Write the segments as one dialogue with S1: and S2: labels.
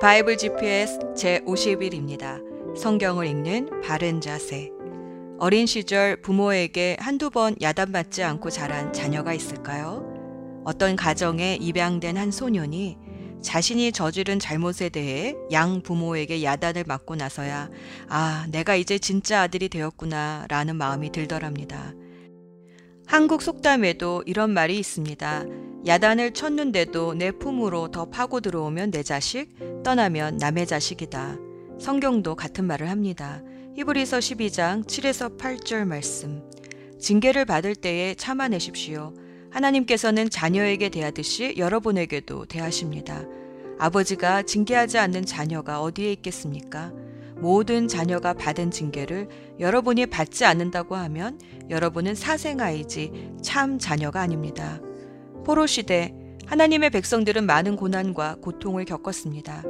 S1: 바이블 GPS 제50일입니다. 성경을 읽는 바른 자세. 어린 시절 부모에게 한두 번 야단맞지 않고 자란 자녀가 있을까요? 어떤 가정에 입양된 한 소년이 자신이 저지른 잘못에 대해 양 부모에게 야단을 맞고 나서야 아, 내가 이제 진짜 아들이 되었구나 라는 마음이 들더랍니다. 한국 속담에도 이런 말이 있습니다. 야단을 쳤는데도 내 품으로 더 파고 들어오면 내 자식, 떠나면 남의 자식이다. 성경도 같은 말을 합니다. 히브리서 12장 7에서 8절 말씀. 징계를 받을 때에 참아내십시오. 하나님께서는 자녀에게 대하듯이 여러분에게도 대하십니다. 아버지가 징계하지 않는 자녀가 어디에 있겠습니까? 모든 자녀가 받은 징계를 여러분이 받지 않는다고 하면 여러분은 사생아이지 참 자녀가 아닙니다. 포로 시대 하나님의 백성들은 많은 고난과 고통을 겪었습니다.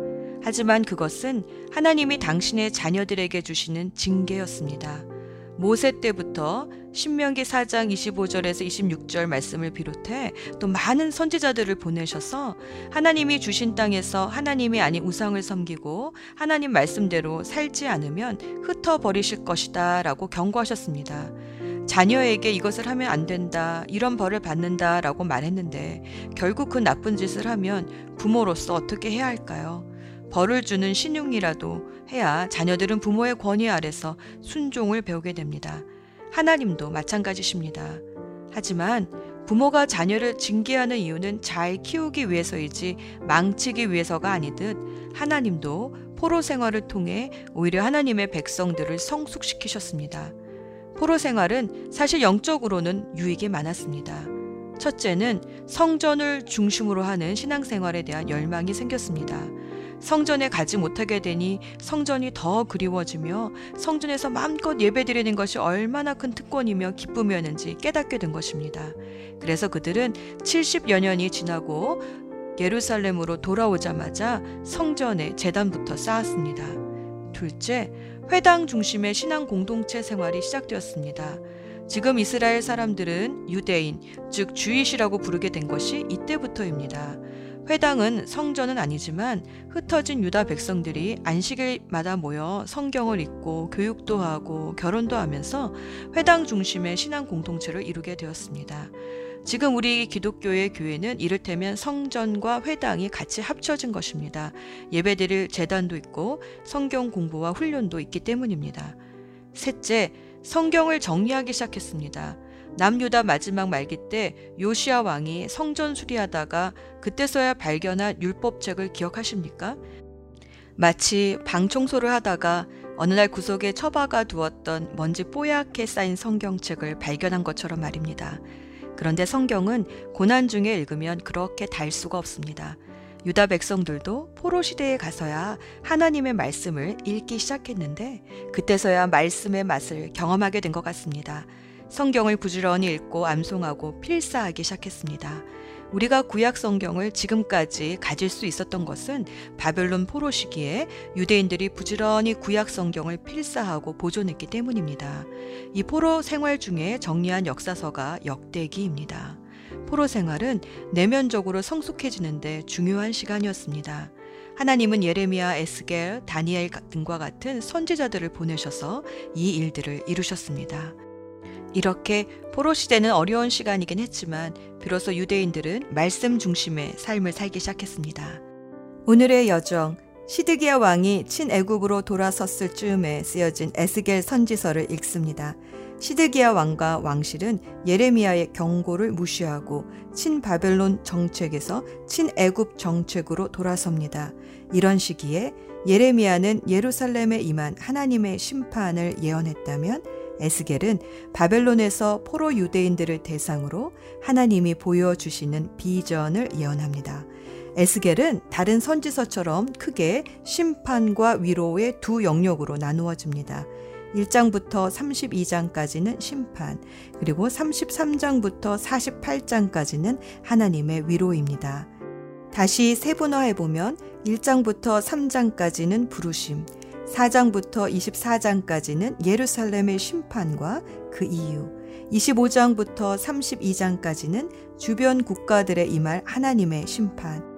S1: 하지만 그것은 하나님이 당신의 자녀들에게 주시는 징계였습니다. 모세 때부터 신명기 4장 25절에서 26절 말씀을 비롯해 또 많은 선지자들을 보내셔서 하나님이 주신 땅에서 하나님이 아닌 우상을 섬기고 하나님 말씀대로 살지 않으면 흩어버리실 것이다 라고 경고하셨습니다. 자녀에게 이것을 하면 안 된다, 이런 벌을 받는다 라고 말했는데 결국 그 나쁜 짓을 하면 부모로서 어떻게 해야 할까요? 벌을 주는 신용이라도 해야 자녀들은 부모의 권위 아래서 순종을 배우게 됩니다. 하나님도 마찬가지십니다. 하지만 부모가 자녀를 징계하는 이유는 잘 키우기 위해서이지 망치기 위해서가 아니듯 하나님도 포로 생활을 통해 오히려 하나님의 백성들을 성숙시키셨습니다. 포로 생활은 사실 영적으로는 유익이 많았습니다. 첫째는 성전을 중심으로 하는 신앙생활에 대한 열망이 생겼습니다. 성전에 가지 못하게 되니 성전이 더 그리워지며 성전에서 마음껏 예배드리는 것이 얼마나 큰 특권이며 기쁨이었는지 깨닫게 된 것입니다. 그래서 그들은 70여 년이 지나고 예루살렘으로 돌아오자마자 성전에 재단부터 쌓았습니다. 둘째, 회당 중심의 신앙 공동체 생활이 시작되었습니다. 지금 이스라엘 사람들은 유대인, 즉 주이시라고 부르게 된 것이 이때부터입니다. 회당은 성전은 아니지만 흩어진 유다 백성들이 안식일마다 모여 성경을 읽고 교육도 하고 결혼도 하면서 회당 중심의 신앙 공동체를 이루게 되었습니다. 지금 우리 기독교의 교회는 이를테면 성전과 회당이 같이 합쳐진 것입니다. 예배드릴 재단도 있고 성경 공부와 훈련도 있기 때문입니다. 셋째, 성경을 정리하기 시작했습니다. 남유다 마지막 말기 때 요시아 왕이 성전 수리하다가 그때서야 발견한 율법책을 기억하십니까? 마치 방 청소를 하다가 어느 날 구석에 처박아 두었던 먼지 뽀얗게 쌓인 성경책을 발견한 것처럼 말입니다. 그런데 성경은 고난 중에 읽으면 그렇게 달 수가 없습니다. 유다 백성들도 포로 시대에 가서야 하나님의 말씀을 읽기 시작했는데 그때서야 말씀의 맛을 경험하게 된 것 같습니다. 성경을 부지런히 읽고 암송하고 필사하기 시작했습니다. 우리가 구약 성경을 지금까지 가질 수 있었던 것은 바벨론 포로 시기에 유대인들이 부지런히 구약 성경을 필사하고 보존했기 때문입니다. 이 포로 생활 중에 정리한 역사서가 역대기입니다. 포로 생활은 내면적으로 성숙해지는데 중요한 시간이었습니다. 하나님은 예레미야, 에스겔, 다니엘 등과 같은 선지자들을 보내셔서 이 일들을 이루셨습니다. 이렇게 포로 시대는 어려운 시간이긴 했지만 비로소 유대인들은 말씀 중심의 삶을 살기 시작했습니다. 오늘의 여정 시드기야 왕이 친애굽으로 돌아섰을 즈음에 쓰여진 에스겔 선지서를 읽습니다. 시드기야 왕과 왕실은 예레미야의 경고를 무시하고 친바벨론 정책에서 친애굽 정책으로 돌아섭니다. 이런 시기에 예레미야는 예루살렘에 임한 하나님의 심판을 예언했다면 에스겔은 바벨론에서 포로 유대인들을 대상으로 하나님이 보여주시는 비전을 예언합니다. 에스겔은 다른 선지서처럼 크게 심판과 위로의 두 영역으로 나누어집니다. 1장부터 32장까지는 심판, 그리고 33장부터 48장까지는 하나님의 위로입니다. 다시 세분화해 보면 1장부터 3장까지는 부르심, 4장부터 24장까지는 예루살렘의 심판과 그 이유, 25장부터 32장까지는 주변 국가들의 임할 하나님의 심판,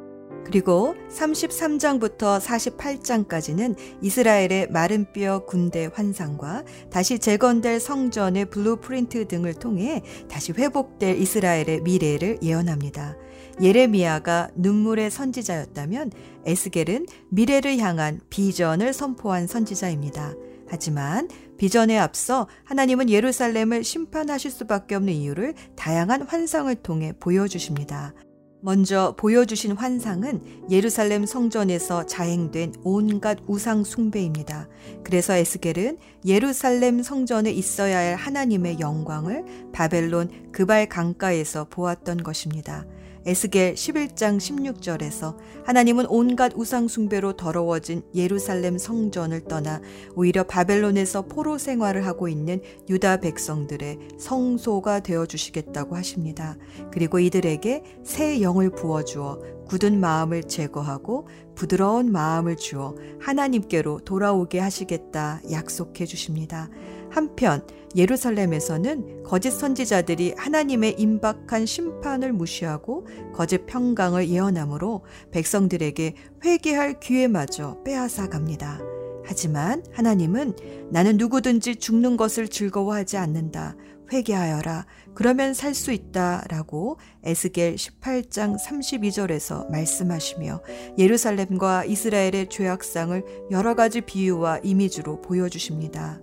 S1: 그리고 33장부터 48장까지는 이스라엘의 마른 뼈 군대 환상과 다시 재건될 성전의 blueprint 등을 통해 다시 회복될 이스라엘의 미래를 예언합니다. 예레미야가 눈물의 선지자였다면 에스겔은 미래를 향한 비전을 선포한 선지자입니다. 하지만 비전에 앞서 하나님은 예루살렘을 심판하실 수밖에 없는 이유를 다양한 환상을 통해 보여주십니다. 먼저 보여주신 환상은 예루살렘 성전에서 자행된 온갖 우상 숭배입니다. 그래서 에스겔은 예루살렘 성전에 있어야 할 하나님의 영광을 바벨론 그발 강가에서 보았던 것입니다. 에스겔 11장 16절에서 하나님은 온갖 우상 숭배로 더러워진 예루살렘 성전을 떠나 오히려 바벨론에서 포로 생활을 하고 있는 유다 백성들의 성소가 되어 주시겠다고 하십니다. 그리고 이들에게 새 영을 부어 주어 굳은 마음을 제거하고 부드러운 마음을 주어 하나님께로 돌아오게 하시겠다 약속해 주십니다. 한편 예루살렘에서는 거짓 선지자들이 하나님의 임박한 심판을 무시하고 거짓 평강을 예언하므로 백성들에게 회개할 기회마저 빼앗아 갑니다. 하지만 하나님은 나는 누구든지 죽는 것을 즐거워하지 않는다. 회개하여라. 그러면 살 수 있다. 라고 에스겔 18장 32절에서 말씀하시며 예루살렘과 이스라엘의 죄악상을 여러 가지 비유와 이미지로 보여주십니다.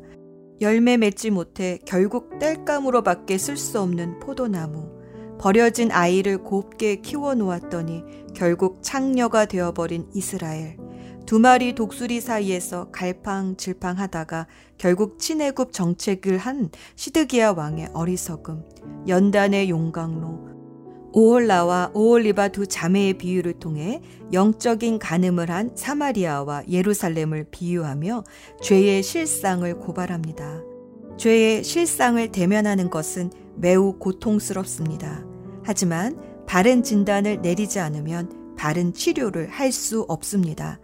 S1: 열매 맺지 못해 결국 땔감으로 밖에 쓸 수 없는 포도나무. 버려진 아이를 곱게 키워 놓았더니 결국 창녀가 되어버린 이스라엘. 두 마리 독수리 사이에서 갈팡질팡 하다가 결국 친해굽 정책을 한 시드기야 왕의 어리석음. 연단의 용광로. 오홀라와 오올리바 두 자매의 비유를 통해 영적인 간음을 한 사마리아와 예루살렘을 비유하며 죄의 실상을 고발합니다. 죄의 실상을 대면하는 것은 매우 고통스럽습니다. 하지만 바른 진단을 내리지 않으면 바른 치료를 할 수 없습니다.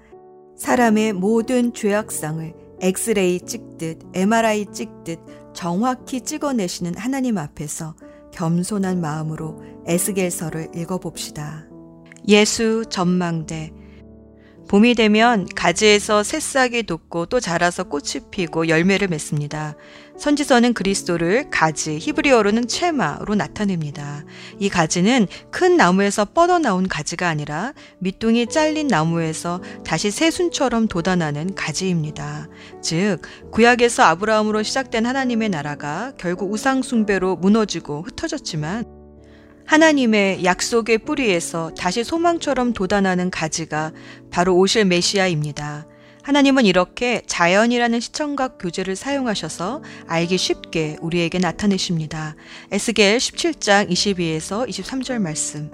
S1: 사람의 모든 죄악상을 엑스레이 찍듯 MRI 찍듯 정확히 찍어내시는 하나님 앞에서 겸손한 마음으로 에스겔서를 읽어봅시다. 예수 전망대 봄이 되면 가지에서 새싹이 돋고 또 자라서 꽃이 피고 열매를 맺습니다. 선지서는 그리스도를 가지, 히브리어로는 체마로 나타냅니다. 이 가지는 큰 나무에서 뻗어나온 가지가 아니라 밑둥이 잘린 나무에서 다시 새순처럼 돋아나는 가지입니다. 즉, 구약에서 아브라함으로 시작된 하나님의 나라가 결국 우상숭배로 무너지고 흩어졌지만 하나님의 약속의 뿌리에서 다시 소망처럼 돋아나는 가지가 바로 오실 메시아입니다. 하나님은 이렇게 자연이라는 시청각 교재를 사용하셔서 알기 쉽게 우리에게 나타내십니다. 에스겔 17장 22에서 23절 말씀.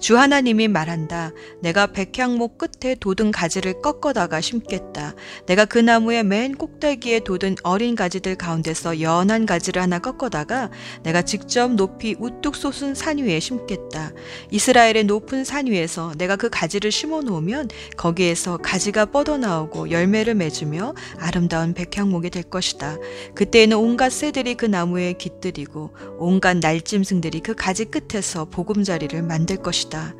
S1: 주 하나님이 말한다. 내가 백향목 끝에 돋은 가지를 꺾어다가 심겠다. 내가 그 나무의 맨 꼭대기에 돋은 어린 가지들 가운데서 연한 가지를 하나 꺾어다가 내가 직접 높이 우뚝 솟은 산 위에 심겠다. 이스라엘의 높은 산 위에서 내가 그 가지를 심어 놓으면 거기에서 가지가 뻗어나오고 열매를 맺으며 아름다운 백향목이 될 것이다. 그때에는 온갖 새들이 그 나무에 깃들이고 온갖 날짐승들이 그 가지 끝에서 보금자리를 만들 것이다. 것이다.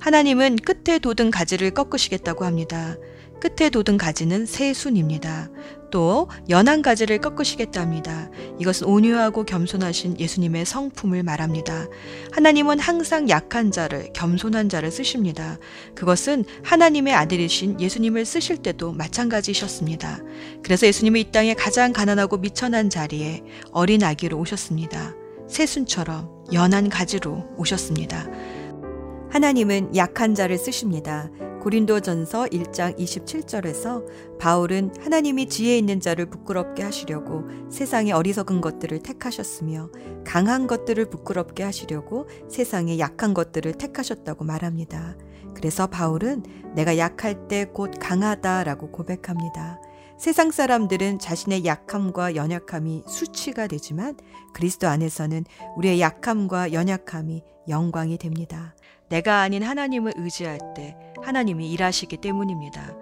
S1: 하나님은 끝에 돋은 가지를 꺾으시겠다고 합니다. 끝에 돋은 가지는 새순입니다. 또 연한 가지를 꺾으시겠다 합니다. 이것은 온유하고 겸손하신 예수님의 성품을 말합니다. 하나님은 항상 약한 자를, 겸손한 자를 쓰십니다. 그것은 하나님의 아들이신 예수님을 쓰실 때도 마찬가지셨습니다. 그래서 예수님은 이 땅에 가장 가난하고 미천한 자리에 어린 아기로 오셨습니다. 새순처럼 연한 가지로 오셨습니다. 하나님은 약한 자를 쓰십니다. 고린도전서 1장 27절에서 바울은 하나님이 지혜 있는 자를 부끄럽게 하시려고 세상의 어리석은 것들을 택하셨으며 강한 것들을 부끄럽게 하시려고 세상의 약한 것들을 택하셨다고 말합니다. 그래서 바울은 내가 약할 때 곧 강하다라고 고백합니다. 세상 사람들은 자신의 약함과 연약함이 수치가 되지만 그리스도 안에서는 우리의 약함과 연약함이 영광이 됩니다. 내가 아닌 하나님을 의지할 때 하나님이 일하시기 때문입니다.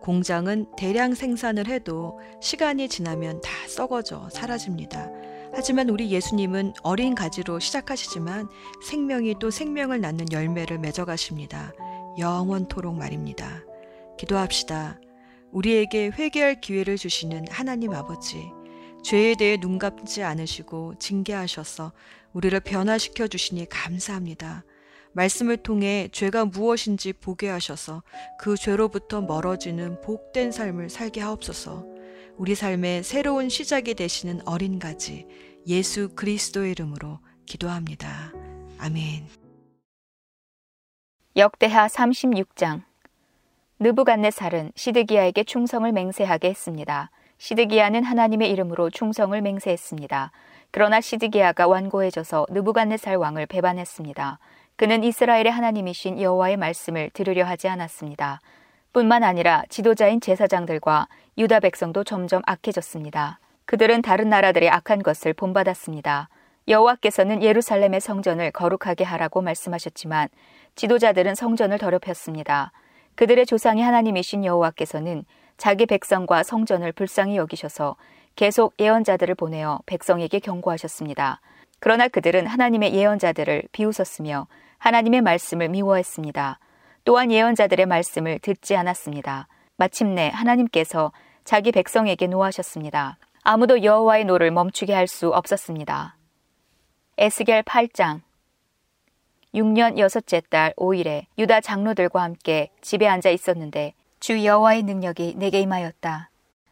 S1: 공장은 대량 생산을 해도 시간이 지나면 다 썩어져 사라집니다. 하지만 우리 예수님은 어린 가지로 시작하시지만 생명이 또 생명을 낳는 열매를 맺어 가십니다. 영원토록 말입니다. 기도합시다. 우리에게 회개할 기회를 주시는 하나님 아버지, 죄에 대해 눈 감지 않으시고 징계하셔서 우리를 변화시켜 주시니 감사합니다. 말씀을 통해 죄가 무엇인지 보게 하셔서 그 죄로부터 멀어지는 복된 삶을 살게 하옵소서. 우리 삶의 새로운 시작이 되시는 어린 가지 예수 그리스도의 이름으로 기도합니다. 아멘.
S2: 역대하 36장 느부갓네살은 시드기야에게 충성을 맹세하게 했습니다. 시드기야는 하나님의 이름으로 충성을 맹세했습니다. 그러나 시드기야가 완고해져서 느부갓네살 왕을 배반했습니다. 그는 이스라엘의 하나님이신 여호와의 말씀을 들으려 하지 않았습니다. 뿐만 아니라 지도자인 제사장들과 유다 백성도 점점 악해졌습니다. 그들은 다른 나라들의 악한 것을 본받았습니다. 여호와께서는 예루살렘의 성전을 거룩하게 하라고 말씀하셨지만 지도자들은 성전을 더럽혔습니다. 그들의 조상이 하나님이신 여호와께서는 자기 백성과 성전을 불쌍히 여기셔서 계속 예언자들을 보내어 백성에게 경고하셨습니다. 그러나 그들은 하나님의 예언자들을 비웃었으며 하나님의 말씀을 미워했습니다. 또한 예언자들의 말씀을 듣지 않았습니다. 마침내 하나님께서 자기 백성에게 노하셨습니다. 아무도 여호와의 노를 멈추게 할 수 없었습니다. 에스겔 8장 6년 여섯째 달 5일에 유다 장로들과 함께 집에 앉아 있었는데 주 여호와의 능력이 내게 임하였다.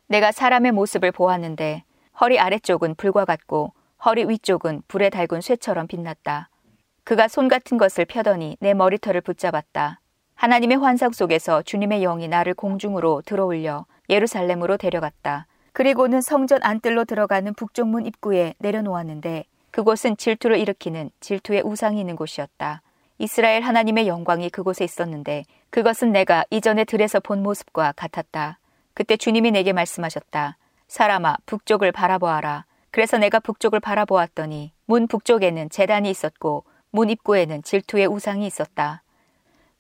S2: 내가 사람의 모습을 보았는데 허리 아래쪽은 불과 같고 허리 위쪽은 불에 달군 쇠처럼 빛났다. 그가 손 같은 것을 펴더니 내 머리털을 붙잡았다. 하나님의 환상 속에서 주님의 영이 나를 공중으로 들어올려 예루살렘으로 데려갔다. 그리고는 성전 안뜰로 들어가는 북쪽 문 입구에 내려놓았는데 그곳은 질투를 일으키는 질투의 우상이 있는 곳이었다. 이스라엘 하나님의 영광이 그곳에 있었는데 그것은 내가 이전에 들에서 본 모습과 같았다. 그때 주님이 내게 말씀하셨다. 사람아, 북쪽을 바라보아라. 그래서 내가 북쪽을 바라보았더니 문 북쪽에는 재단이 있었고 문 입구에는 질투의 우상이 있었다.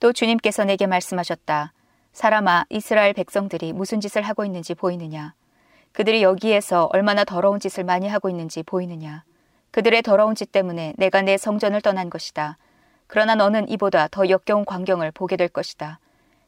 S2: 또 주님께서 내게 말씀하셨다. 사람아, 이스라엘 백성들이 무슨 짓을 하고 있는지 보이느냐? 그들이 여기에서 얼마나 더러운 짓을 많이 하고 있는지 보이느냐? 그들의 더러운 짓 때문에 내가 내 성전을 떠난 것이다. 그러나 너는 이보다 더 역겨운 광경을 보게 될 것이다.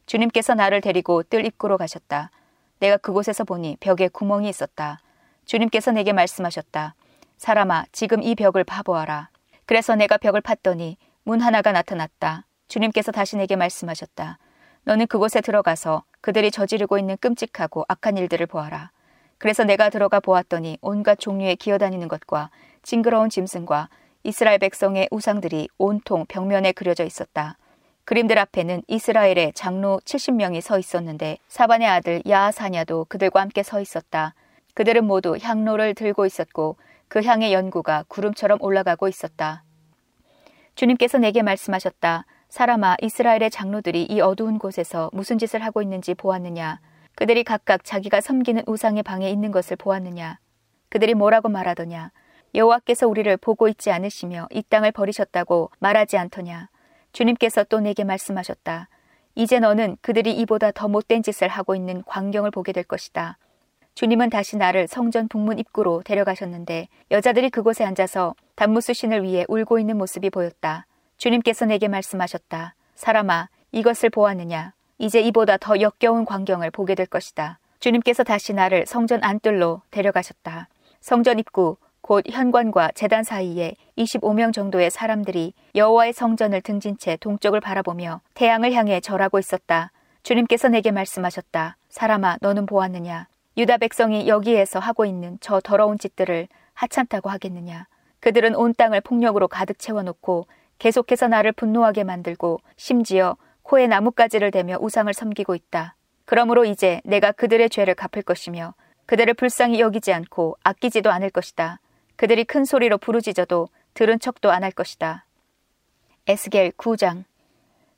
S2: 주님께서 나를 데리고 뜰 입구로 가셨다. 내가 그곳에서 보니 벽에 구멍이 있었다. 주님께서 내게 말씀하셨다. 사람아, 지금 이 벽을 파보아라. 그래서 내가 벽을 팠더니 문 하나가 나타났다. 주님께서 다시 내게 말씀하셨다. 너는 그곳에 들어가서 그들이 저지르고 있는 끔찍하고 악한 일들을 보아라. 그래서 내가 들어가 보았더니 온갖 종류의 기어다니는 것과 징그러운 짐승과 이스라엘 백성의 우상들이 온통 벽면에 그려져 있었다. 그림들 앞에는 이스라엘의 장로 70명이 서 있었는데 사반의 아들 야하사냐도 그들과 함께 서 있었다. 그들은 모두 향로를 들고 있었고 그 향의 연구가 구름처럼 올라가고 있었다. 주님께서 내게 말씀하셨다. 사람아, 이스라엘의 장로들이 이 어두운 곳에서 무슨 짓을 하고 있는지 보았느냐? 그들이 각각 자기가 섬기는 우상의 방에 있는 것을 보았느냐? 그들이 뭐라고 말하더냐? 여호와께서 우리를 보고 있지 않으시며 이 땅을 버리셨다고 말하지 않더냐? 주님께서 또 내게 말씀하셨다. 이제 너는 그들이 이보다 더 못된 짓을 하고 있는 광경을 보게 될 것이다. 주님은 다시 나를 성전 북문 입구로 데려가셨는데 여자들이 그곳에 앉아서 단무스 신을 위해 울고 있는 모습이 보였다. 주님께서 내게 말씀하셨다. 사람아, 이것을 보았느냐? 이제 이보다 더 역겨운 광경을 보게 될 것이다. 주님께서 다시 나를 성전 안뜰로 데려가셨다. 성전 입구, 곧 현관과 재단 사이에 25명 정도의 사람들이 여호와의 성전을 등진 채 동쪽을 바라보며 태양을 향해 절하고 있었다. 주님께서 내게 말씀하셨다. 사람아, 너는 보았느냐? 유다 백성이 여기에서 하고 있는 저 더러운 짓들을 하찮다고 하겠느냐. 그들은 온 땅을 폭력으로 가득 채워놓고 계속해서 나를 분노하게 만들고 심지어 코에 나뭇가지를 대며 우상을 섬기고 있다. 그러므로 이제 내가 그들의 죄를 갚을 것이며 그들을 불쌍히 여기지 않고 아끼지도 않을 것이다. 그들이 큰 소리로 부르짖어도 들은 척도 안 할 것이다. 에스겔 9장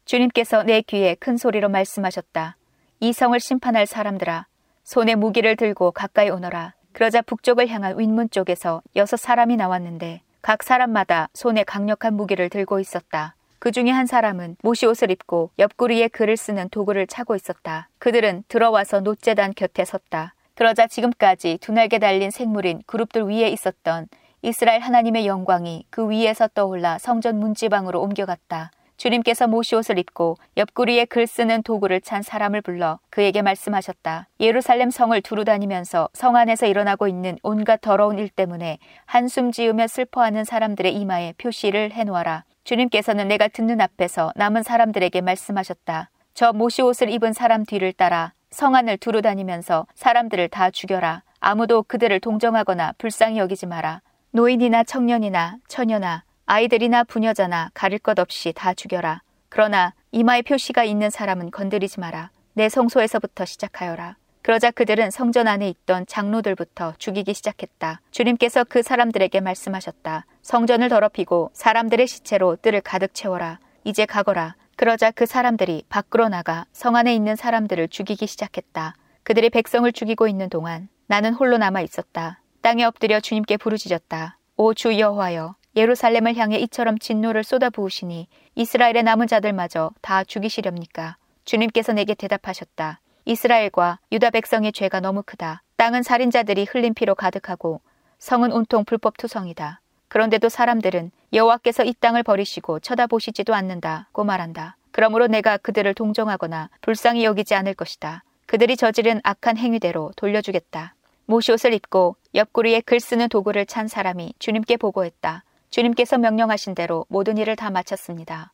S2: 주님께서 내 귀에 큰 소리로 말씀하셨다. 이 성을 심판할 사람들아 손에 무기를 들고 가까이 오너라. 그러자 북쪽을 향한 윗문 쪽에서 여섯 사람이 나왔는데 각 사람마다 손에 강력한 무기를 들고 있었다. 그 중에 한 사람은 모시 옷을 입고 옆구리에 글을 쓰는 도구를 차고 있었다. 그들은 들어와서 노재단 곁에 섰다. 그러자 지금까지 두 날개 달린 생물인 그룹들 위에 있었던 이스라엘 하나님의 영광이 그 위에서 떠올라 성전 문지방으로 옮겨갔다. 주님께서 모시옷을 입고 옆구리에 글 쓰는 도구를 찬 사람을 불러 그에게 말씀하셨다. 예루살렘 성을 두루 다니면서 성 안에서 일어나고 있는 온갖 더러운 일 때문에 한숨 지으며 슬퍼하는 사람들의 이마에 표시를 해놓아라. 주님께서는 내가 듣는 앞에서 남은 사람들에게 말씀하셨다. 저 모시옷을 입은 사람 뒤를 따라 성 안을 두루 다니면서 사람들을 다 죽여라. 아무도 그들을 동정하거나 불쌍히 여기지 마라. 노인이나 청년이나 처녀나 아이들이나 부녀자나 가릴 것 없이 다 죽여라. 그러나 이마에 표시가 있는 사람은 건드리지 마라. 내 성소에서부터 시작하여라. 그러자 그들은 성전 안에 있던 장로들부터 죽이기 시작했다. 주님께서 그 사람들에게 말씀하셨다. 성전을 더럽히고 사람들의 시체로 뜰을 가득 채워라. 이제 가거라. 그러자 그 사람들이 밖으로 나가 성 안에 있는 사람들을 죽이기 시작했다. 그들이 백성을 죽이고 있는 동안 나는 홀로 남아 있었다. 땅에 엎드려 주님께 부르짖었다. 오 주 여호와여 예루살렘을 향해 이처럼 진노를 쏟아부으시니 이스라엘의 남은 자들마저 다 죽이시렵니까? 주님께서 내게 대답하셨다. 이스라엘과 유다 백성의 죄가 너무 크다. 땅은 살인자들이 흘린 피로 가득하고 성은 온통 불법 투성이다. 그런데도 사람들은 여호와께서 이 땅을 버리시고 쳐다보시지도 않는다고 말한다. 그러므로 내가 그들을 동정하거나 불쌍히 여기지 않을 것이다. 그들이 저지른 악한 행위대로 돌려주겠다. 모시옷을 입고 옆구리에 글 쓰는 도구를 찬 사람이 주님께 보고했다. 주님께서 명령하신 대로 모든 일을 다 마쳤습니다.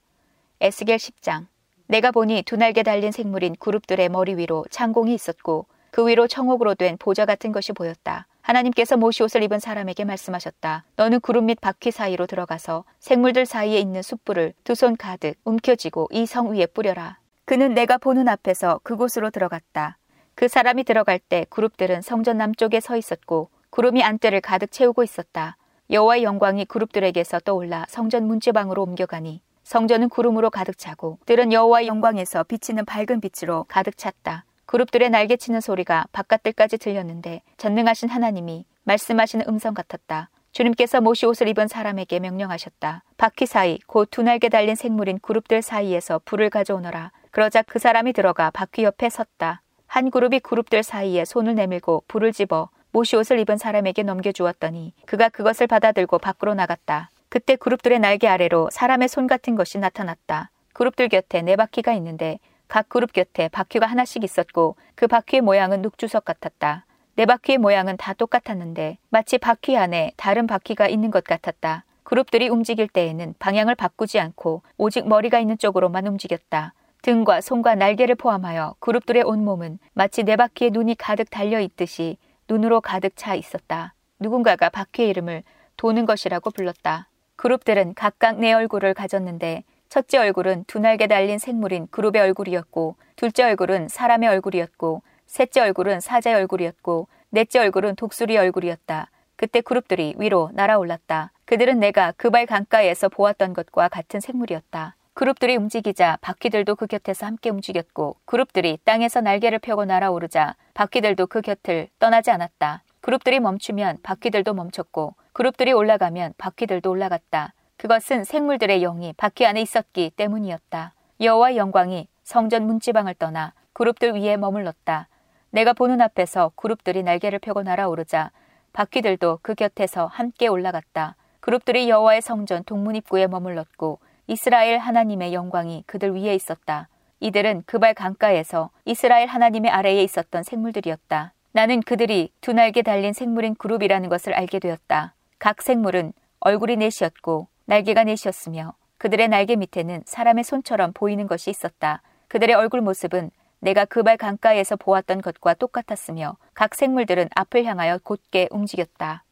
S2: 에스겔 10장 내가 보니 두 날개 달린 생물인 그룹들의 머리 위로 창공이 있었고 그 위로 청옥으로 된 보좌 같은 것이 보였다. 하나님께서 모시옷을 입은 사람에게 말씀하셨다. 너는 구름 및 바퀴 사이로 들어가서 생물들 사이에 있는 숯불을 두 손 가득 움켜쥐고 이 성 위에 뿌려라. 그는 내가 보는 앞에서 그곳으로 들어갔다. 그 사람이 들어갈 때 그룹들은 성전 남쪽에 서 있었고 구름이 안대를 가득 채우고 있었다. 여호와의 영광이 그룹들에게서 떠올라 성전 문지방으로 옮겨가니 성전은 구름으로 가득 차고 들은 여호와의 영광에서 비치는 밝은 빛으로 가득 찼다. 그룹들의 날개치는 소리가 바깥들까지 들렸는데 전능하신 하나님이 말씀하시는 음성 같았다. 주님께서 모시 옷을 입은 사람에게 명령하셨다. 바퀴 사이 곧 두 날개 달린 생물인 그룹들 사이에서 불을 가져오너라. 그러자 그 사람이 들어가 바퀴 옆에 섰다. 한 그룹이 그룹들 사이에 손을 내밀고 불을 집어 모시옷을 입은 사람에게 넘겨주었더니 그가 그것을 받아들고 밖으로 나갔다. 그때 그룹들의 날개 아래로 사람의 손 같은 것이 나타났다. 그룹들 곁에 네 바퀴가 있는데 각 그룹 곁에 바퀴가 하나씩 있었고 그 바퀴의 모양은 눅주석 같았다. 네 바퀴의 모양은 다 똑같았는데 마치 바퀴 안에 다른 바퀴가 있는 것 같았다. 그룹들이 움직일 때에는 방향을 바꾸지 않고 오직 머리가 있는 쪽으로만 움직였다. 등과 손과 날개를 포함하여 그룹들의 온몸은 마치 네 바퀴의 눈이 가득 달려 있듯이 눈으로 가득 차 있었다. 누군가가 바퀴의 이름을 도는 것이라고 불렀다. 그룹들은 각각 네 얼굴을 가졌는데 첫째 얼굴은 두 날개 달린 생물인 그룹의 얼굴이었고 둘째 얼굴은 사람의 얼굴이었고 셋째 얼굴은 사자의 얼굴이었고 넷째 얼굴은 독수리의 얼굴이었다. 그때 그룹들이 위로 날아올랐다. 그들은 내가 그발 강가에서 보았던 것과 같은 생물이었다. 그룹들이 움직이자 바퀴들도 그 곁에서 함께 움직였고 그룹들이 땅에서 날개를 펴고 날아오르자 바퀴들도 그 곁을 떠나지 않았다. 그룹들이 멈추면 바퀴들도 멈췄고 그룹들이 올라가면 바퀴들도 올라갔다. 그것은 생물들의 영이 바퀴 안에 있었기 때문이었다. 여호와 영광이 성전 문지방을 떠나 그룹들 위에 머물렀다. 내가 보는 앞에서 그룹들이 날개를 펴고 날아오르자 바퀴들도 그 곁에서 함께 올라갔다. 그룹들이 여호와의 성전 동문 입구에 머물렀고 이스라엘 하나님의 영광이 그들 위에 있었다. 이들은 그발 강가에서 이스라엘 하나님의 아래에 있었던 생물들이었다. 나는 그들이 두 날개 달린 생물인 그룹이라는 것을 알게 되었다. 각 생물은 얼굴이 넷이었고 날개가 넷이었으며 그들의 날개 밑에는 사람의 손처럼 보이는 것이 있었다. 그들의 얼굴 모습은 내가 그발 강가에서 보았던 것과 똑같았으며 각 생물들은 앞을 향하여 곧게 움직였다.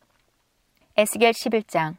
S2: 에스겔 11장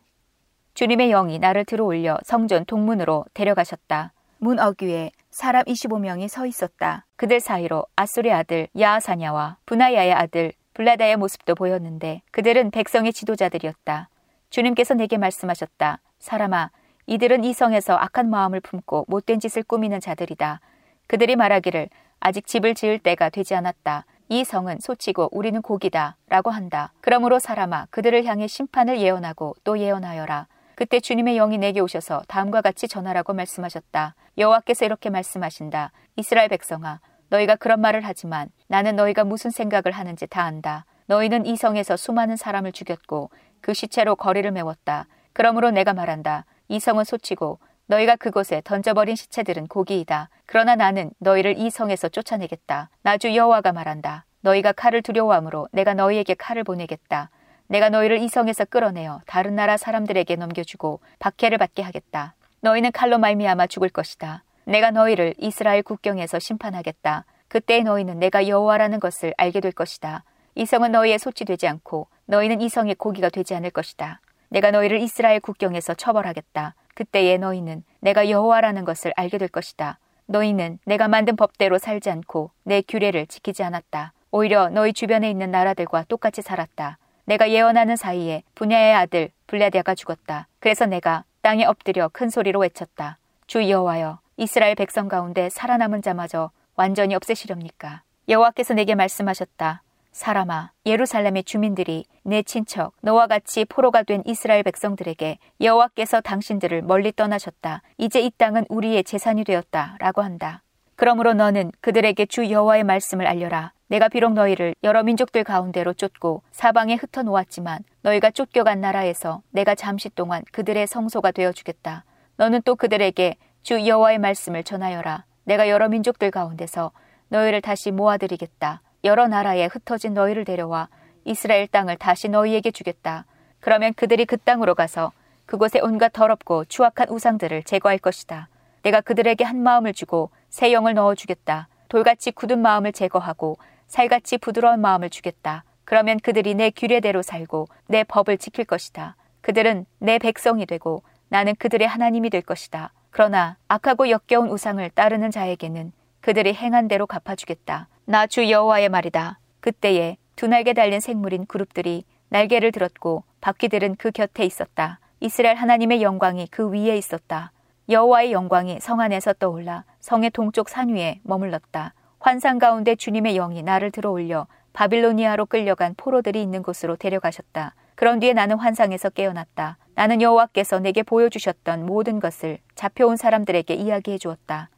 S2: 주님의 영이 나를 들어 올려 성전 동문으로 데려가셨다. 문 어귀에 사람 25명이 서 있었다. 그들 사이로 아술의 아들 야하사냐와 분하야의 아들 블라다의 모습도 보였는데 그들은 백성의 지도자들이었다. 주님께서 내게 말씀하셨다. 사람아, 이들은 이 성에서 악한 마음을 품고 못된 짓을 꾸미는 자들이다. 그들이 말하기를 아직 집을 지을 때가 되지 않았다. 이 성은 소치고 우리는 고기다. 라고 한다. 그러므로 사람아, 그들을 향해 심판을 예언하고 또 예언하여라. 그때 주님의 영이 내게 오셔서 다음과 같이 전하라고 말씀하셨다. 여호와께서 이렇게 말씀하신다. 이스라엘 백성아, 너희가 그런 말을 하지만 나는 너희가 무슨 생각을 하는지 다 안다. 너희는 이 성에서 수많은 사람을 죽였고 그 시체로 거리를 메웠다. 그러므로 내가 말한다. 이 성은 소치고 너희가 그곳에 던져버린 시체들은 고기이다. 그러나 나는 너희를 이 성에서 쫓아내겠다. 나주 여호와가 말한다. 너희가 칼을 두려워하므로 내가 너희에게 칼을 보내겠다. 내가 너희를 이 성에서 끌어내어 다른 나라 사람들에게 넘겨주고 박해를 받게 하겠다. 너희는 칼로 말미암아 죽을 것이다. 내가 너희를 이스라엘 국경에서 심판하겠다. 그때 너희는 내가 여호와라는 것을 알게 될 것이다. 이 성은 너희의 소치되지 않고 너희는 이 성의 고기가 되지 않을 것이다. 내가 너희를 이스라엘 국경에서 처벌하겠다. 그때에 너희는 내가 여호와라는 것을 알게 될 것이다. 너희는 내가 만든 법대로 살지 않고 내 규례를 지키지 않았다. 오히려 너희 주변에 있는 나라들과 똑같이 살았다. 내가 예언하는 사이에 분야의 아들 블레디아가 죽었다. 그래서 내가 땅에 엎드려 큰 소리로 외쳤다. 주 여호와여, 이스라엘 백성 가운데 살아남은 자마저 완전히 없애시렵니까? 여호와께서 내게 말씀하셨다. 사람아, 예루살렘의 주민들이 내 친척 너와 같이 포로가 된 이스라엘 백성들에게 여호와께서 당신들을 멀리 떠나셨다. 이제 이 땅은 우리의 재산이 되었다라고 한다. 그러므로 너는 그들에게 주 여호와의 말씀을 알려라. 내가 비록 너희를 여러 민족들 가운데로 쫓고 사방에 흩어 놓았지만 너희가 쫓겨간 나라에서 내가 잠시 동안 그들의 성소가 되어 주겠다. 너는 또 그들에게 주 여호와의 말씀을 전하여라. 내가 여러 민족들 가운데서 너희를 다시 모아드리겠다. 여러 나라에 흩어진 너희를 데려와 이스라엘 땅을 다시 너희에게 주겠다. 그러면 그들이 그 땅으로 가서 그곳에 온갖 더럽고 추악한 우상들을 제거할 것이다. 내가 그들에게 한 마음을 주고 새 영을 넣어 주겠다. 돌같이 굳은 마음을 제거하고 살같이 부드러운 마음을 주겠다. 그러면 그들이 내 규례대로 살고 내 법을 지킬 것이다. 그들은 내 백성이 되고 나는 그들의 하나님이 될 것이다. 그러나 악하고 역겨운 우상을 따르는 자에게는 그들이 행한 대로 갚아주겠다. 나 주 여호와의 말이다. 그때에 두 날개 달린 생물인 그룹들이 날개를 들었고 바퀴들은 그 곁에 있었다. 이스라엘 하나님의 영광이 그 위에 있었다. 여호와의 영광이 성 안에서 떠올라 성의 동쪽 산 위에 머물렀다. 환상 가운데 주님의 영이 나를 들어올려 바빌로니아로 끌려간 포로들이 있는 곳으로 데려가셨다. 그런 뒤에 나는 환상에서 깨어났다. 나는 여호와께서 내게 보여주셨던 모든 것을 잡혀온 사람들에게 이야기해 주었다.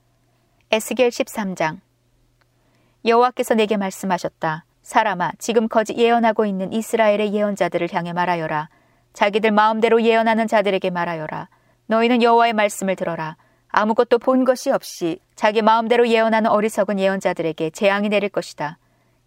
S2: 에스겔 13장 여호와께서 내게 말씀하셨다. 사람아, 지금 거짓 예언하고 있는 이스라엘의 예언자들을 향해 말하여라. 자기들 마음대로 예언하는 자들에게 말하여라. 너희는 여호와의 말씀을 들어라. 아무것도 본 것이 없이 자기 마음대로 예언하는 어리석은 예언자들에게 재앙이 내릴 것이다.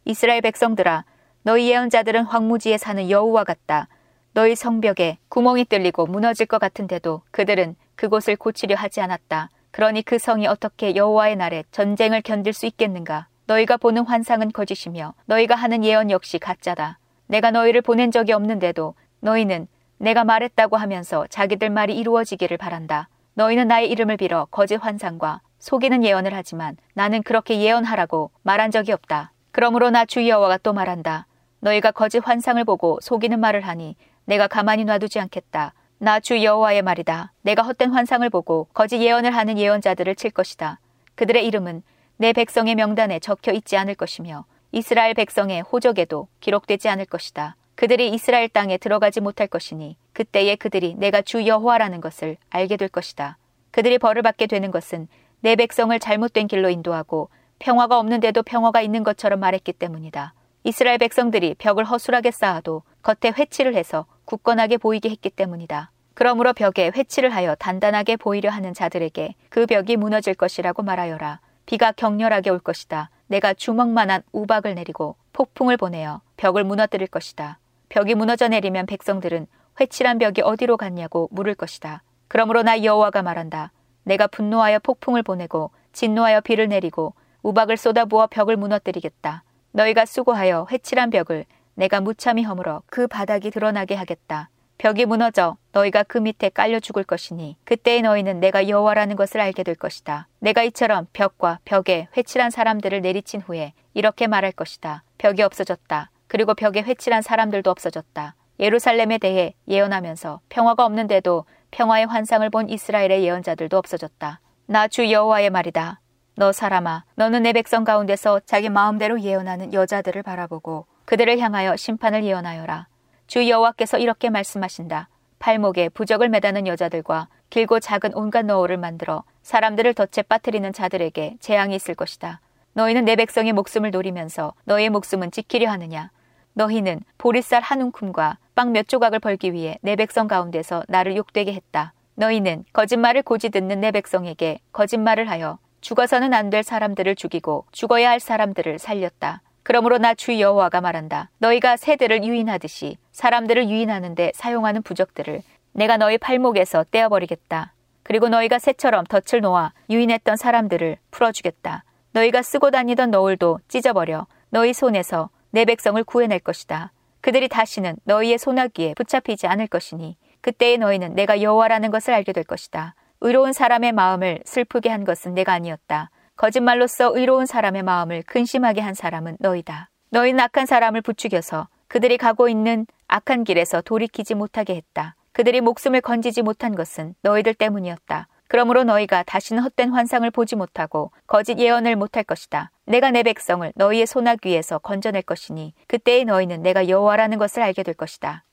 S2: 이스라엘 백성들아, 너희 예언자들은 황무지에 사는 여우와 같다. 너희 성벽에 구멍이 뚫리고 무너질 것 같은데도 그들은 그곳을 고치려 하지 않았다. 그러니 그 성이 어떻게 여호와의 날에 전쟁을 견딜 수 있겠는가? 너희가 보는 환상은 거짓이며 너희가 하는 예언 역시 가짜다. 내가 너희를 보낸 적이 없는데도 너희는 내가 말했다고 하면서 자기들 말이 이루어지기를 바란다. 너희는 나의 이름을 빌어 거짓 환상과 속이는 예언을 하지만 나는 그렇게 예언하라고 말한 적이 없다. 그러므로 나 주 여호와가 또 말한다. 너희가 거짓 환상을 보고 속이는 말을 하니 내가 가만히 놔두지 않겠다. 나 주 여호와의 말이다. 내가 헛된 환상을 보고 거짓 예언을 하는 예언자들을 칠 것이다. 그들의 이름은 내 백성의 명단에 적혀 있지 않을 것이며 이스라엘 백성의 호적에도 기록되지 않을 것이다. 그들이 이스라엘 땅에 들어가지 못할 것이니 그때에 그들이 내가 주 여호와라는 것을 알게 될 것이다. 그들이 벌을 받게 되는 것은 내 백성을 잘못된 길로 인도하고 평화가 없는데도 평화가 있는 것처럼 말했기 때문이다. 이스라엘 백성들이 벽을 허술하게 쌓아도 겉에 회치를 해서 굳건하게 보이게 했기 때문이다. 그러므로 벽에 회치를 하여 단단하게 보이려 하는 자들에게 그 벽이 무너질 것이라고 말하여라. 비가 격렬하게 올 것이다. 내가 주먹만한 우박을 내리고 폭풍을 보내어 벽을 무너뜨릴 것이다. 벽이 무너져 내리면 백성들은 회칠한 벽이 어디로 갔냐고 물을 것이다. 그러므로 나 여호와가 말한다. 내가 분노하여 폭풍을 보내고 진노하여 비를 내리고 우박을 쏟아부어 벽을 무너뜨리겠다. 너희가 수고하여 회칠한 벽을 내가 무참히 허물어 그 바닥이 드러나게 하겠다. 벽이 무너져 너희가 그 밑에 깔려 죽을 것이니 그때의 너희는 내가 여호와라는 것을 알게 될 것이다. 내가 이처럼 벽과 벽에 회칠한 사람들을 내리친 후에 이렇게 말할 것이다. 벽이 없어졌다. 그리고 벽에 회칠한 사람들도 없어졌다. 예루살렘에 대해 예언하면서 평화가 없는데도 평화의 환상을 본 이스라엘의 예언자들도 없어졌다. 나 주 여호와의 말이다. 너 사람아, 너는 내 백성 가운데서 자기 마음대로 예언하는 여자들을 바라보고 그들을 향하여 심판을 예언하여라. 주 여호와께서 이렇게 말씀하신다. 팔목에 부적을 매다는 여자들과 길고 작은 온갖 너울을 만들어 사람들을 덫에 빠뜨리는 자들에게 재앙이 있을 것이다. 너희는 내 백성의 목숨을 노리면서 너의 목숨은 지키려 하느냐? 너희는 보리쌀 한 움큼과 빵 몇 조각을 벌기 위해 내 백성 가운데서 나를 욕되게 했다. 너희는 거짓말을 고지 듣는 내 백성에게 거짓말을 하여 죽어서는 안 될 사람들을 죽이고 죽어야 할 사람들을 살렸다. 그러므로 나 주 여호와가 말한다. 너희가 새들을 유인하듯이 사람들을 유인하는데 사용하는 부적들을 내가 너희 팔목에서 떼어버리겠다. 그리고 너희가 새처럼 덫을 놓아 유인했던 사람들을 풀어주겠다. 너희가 쓰고 다니던 너울도 찢어버려 너희 손에서 내 백성을 구해낼 것이다. 그들이 다시는 너희의 소나기에 붙잡히지 않을 것이니 그때에 너희는 내가 여호와라는 것을 알게 될 것이다. 의로운 사람의 마음을 슬프게 한 것은 내가 아니었다. 거짓말로써 의로운 사람의 마음을 근심하게 한 사람은 너희다. 너희는 악한 사람을 부추겨서 그들이 가고 있는 악한 길에서 돌이키지 못하게 했다. 그들이 목숨을 건지지 못한 것은 너희들 때문이었다. 그러므로 너희가 다시는 헛된 환상을 보지 못하고 거짓 예언을 못할 것이다. 내가 내 백성을 너희의 소나귀에서 건져낼 것이니 그때의 너희는 내가 여호와라는 것을 알게 될 것이다.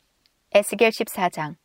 S2: 에스겔 14장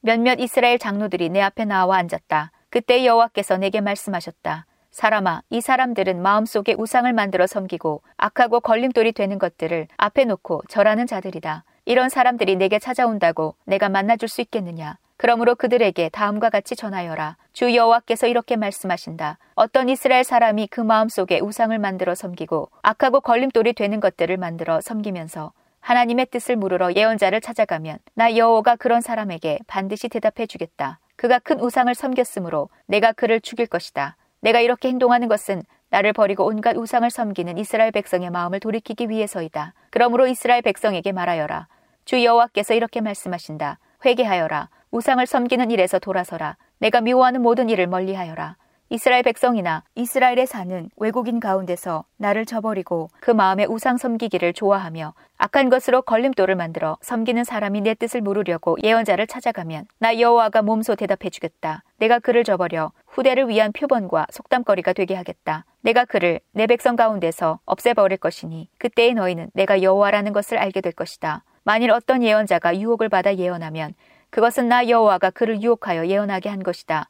S2: 몇몇 이스라엘 장로들이 내 앞에 나와 앉았다. 그때 여호와께서 내게 말씀하셨다. 사람아, 이 사람들은 마음속에 우상을 만들어 섬기고 악하고 걸림돌이 되는 것들을 앞에 놓고 절하는 자들이다. 이런 사람들이 내게 찾아온다고 내가 만나줄 수 있겠느냐? 그러므로 그들에게 다음과 같이 전하여라. 주 여호와께서 이렇게 말씀하신다. 어떤 이스라엘 사람이 그 마음속에 우상을 만들어 섬기고 악하고 걸림돌이 되는 것들을 만들어 섬기면서 하나님의 뜻을 물으러 예언자를 찾아가면 나 여호와가 그런 사람에게 반드시 대답해 주겠다. 그가 큰 우상을 섬겼으므로 내가 그를 죽일 것이다. 내가 이렇게 행동하는 것은 나를 버리고 온갖 우상을 섬기는 이스라엘 백성의 마음을 돌이키기 위해서이다. 그러므로 이스라엘 백성에게 말하여라. 주 여호와께서 이렇게 말씀하신다. 회개하여라. 우상을 섬기는 일에서 돌아서라. 내가 미워하는 모든 일을 멀리하여라. 이스라엘 백성이나 이스라엘에 사는 외국인 가운데서 나를 저버리고 그 마음에 우상 섬기기를 좋아하며 악한 것으로 걸림돌을 만들어 섬기는 사람이 내 뜻을 물으려고 예언자를 찾아가면 나 여호와가 몸소 대답해 주겠다. 내가 그를 저버려 후대를 위한 표본과 속담거리가 되게 하겠다. 내가 그를 내 백성 가운데서 없애버릴 것이니 그때의 너희는 내가 여호와라는 것을 알게 될 것이다. 만일 어떤 예언자가 유혹을 받아 예언하면 그것은 나 여호와가 그를 유혹하여 예언하게 한 것이다.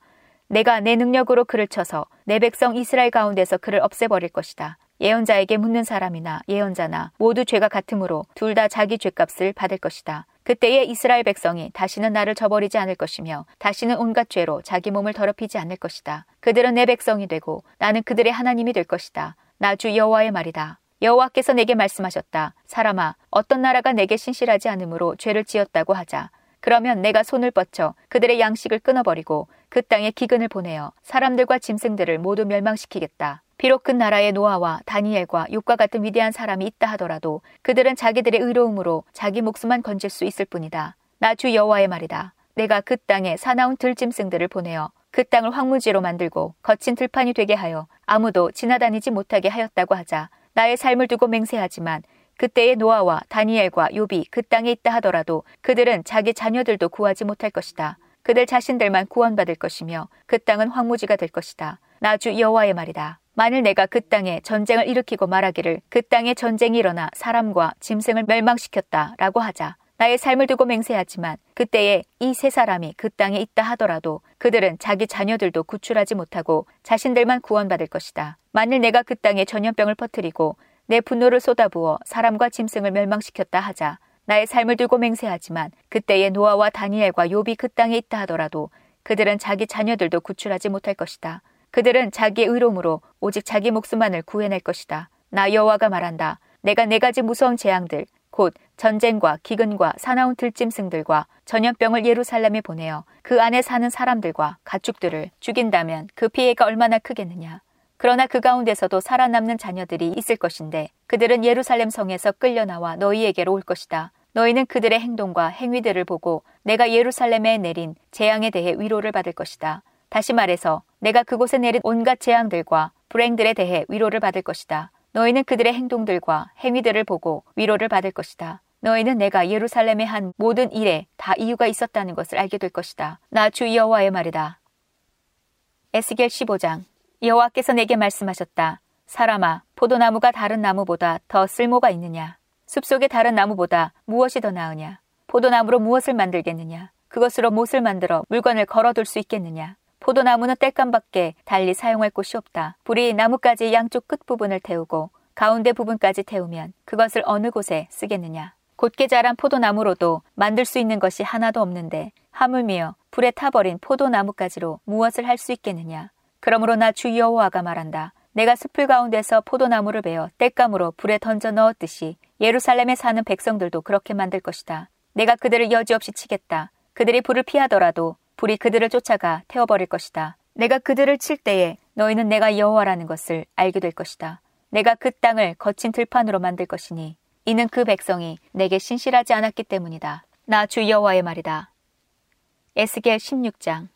S2: 내가 내 능력으로 그를 쳐서 내 백성 이스라엘 가운데서 그를 없애버릴 것이다. 예언자에게 묻는 사람이나 예언자나 모두 죄가 같으므로 둘 다 자기 죄값을 받을 것이다. 그때에 이스라엘 백성이 다시는 나를 저버리지 않을 것이며 다시는 온갖 죄로 자기 몸을 더럽히지 않을 것이다. 그들은 내 백성이 되고 나는 그들의 하나님이 될 것이다. 나 주 여호와의 말이다. 여호와께서 내게 말씀하셨다. 사람아, 어떤 나라가 내게 신실하지 않으므로 죄를 지었다고 하자. 그러면 내가 손을 뻗쳐 그들의 양식을 끊어버리고 그 땅에 기근을 보내어 사람들과 짐승들을 모두 멸망시키겠다. 비록 그 나라에 노아와 다니엘과 욕과 같은 위대한 사람이 있다 하더라도 그들은 자기들의 의로움으로 자기 목숨만 건질 수 있을 뿐이다. 나 주 여호와의 말이다. 내가 그 땅에 사나운 들짐승들을 보내어 그 땅을 황무지로 만들고 거친 들판이 되게 하여 아무도 지나다니지 못하게 하였다고 하자. 나의 삶을 두고 맹세하지만 그때의 노아와 다니엘과 욥이 그 땅에 있다 하더라도 그들은 자기 자녀들도 구하지 못할 것이다. 그들 자신들만 구원받을 것이며 그 땅은 황무지가 될 것이다. 나주 여호와의 말이다. 만일 내가 그 땅에 전쟁을 일으키고 말하기를 그 땅에 전쟁이 일어나 사람과 짐승을 멸망시켰다라고 하자. 나의 삶을 두고 맹세하지만 그때에 이 세 사람이 그 땅에 있다 하더라도 그들은 자기 자녀들도 구출하지 못하고 자신들만 구원받을 것이다. 만일 내가 그 땅에 전염병을 퍼뜨리고 내 분노를 쏟아부어 사람과 짐승을 멸망시켰다 하자. 나의 삶을 두고 맹세하지만 그때의 노아와 다니엘과 욥이 그 땅에 있다 하더라도 그들은 자기 자녀들도 구출하지 못할 것이다. 그들은 자기의 의로움으로 오직 자기 목숨만을 구해낼 것이다. 나 여호와가 말한다. 내가 네 가지 무서운 재앙들 곧 전쟁과 기근과 사나운 들짐승들과 전염병을 예루살렘에 보내어 그 안에 사는 사람들과 가축들을 죽인다면 그 피해가 얼마나 크겠느냐. 그러나 그 가운데서도 살아남는 자녀들이 있을 것인데 그들은 예루살렘 성에서 끌려 나와 너희에게로 올 것이다. 너희는 그들의 행동과 행위들을 보고 내가 예루살렘에 내린 재앙에 대해 위로를 받을 것이다. 다시 말해서 내가 그곳에 내린 온갖 재앙들과 불행들에 대해 위로를 받을 것이다. 너희는 그들의 행동들과 행위들을 보고 위로를 받을 것이다. 너희는 내가 예루살렘에 한 모든 일에 다 이유가 있었다는 것을 알게 될 것이다. 나 주 여호와의 말이다. 에스겔 15장 여호와께서 내게 말씀하셨다. 사람아, 포도나무가 다른 나무보다 더 쓸모가 있느냐? 숲속의 다른 나무보다 무엇이 더 나으냐? 포도나무로 무엇을 만들겠느냐? 그것으로 못을 만들어 물건을 걸어둘 수 있겠느냐? 포도나무는 땔감밖에 달리 사용할 곳이 없다. 불이 나뭇가지 양쪽 끝부분을 태우고 가운데 부분까지 태우면 그것을 어느 곳에 쓰겠느냐? 곧게 자란 포도나무로도 만들 수 있는 것이 하나도 없는데 하물며 불에 타버린 포도나무까지로 무엇을 할 수 있겠느냐. 그러므로 나 주 여호와가 말한다. 내가 숲을 가운데서 포도나무를 베어 땔감으로 불에 던져 넣었듯이 예루살렘에 사는 백성들도 그렇게 만들 것이다. 내가 그들을 여지없이 치겠다. 그들이 불을 피하더라도 불이 그들을 쫓아가 태워버릴 것이다. 내가 그들을 칠 때에 너희는 내가 여호와라는 것을 알게 될 것이다. 내가 그 땅을 거친 들판으로 만들 것이니 이는 그 백성이 내게 신실하지 않았기 때문이다. 나 주 여호와의 말이다. 에스겔 16장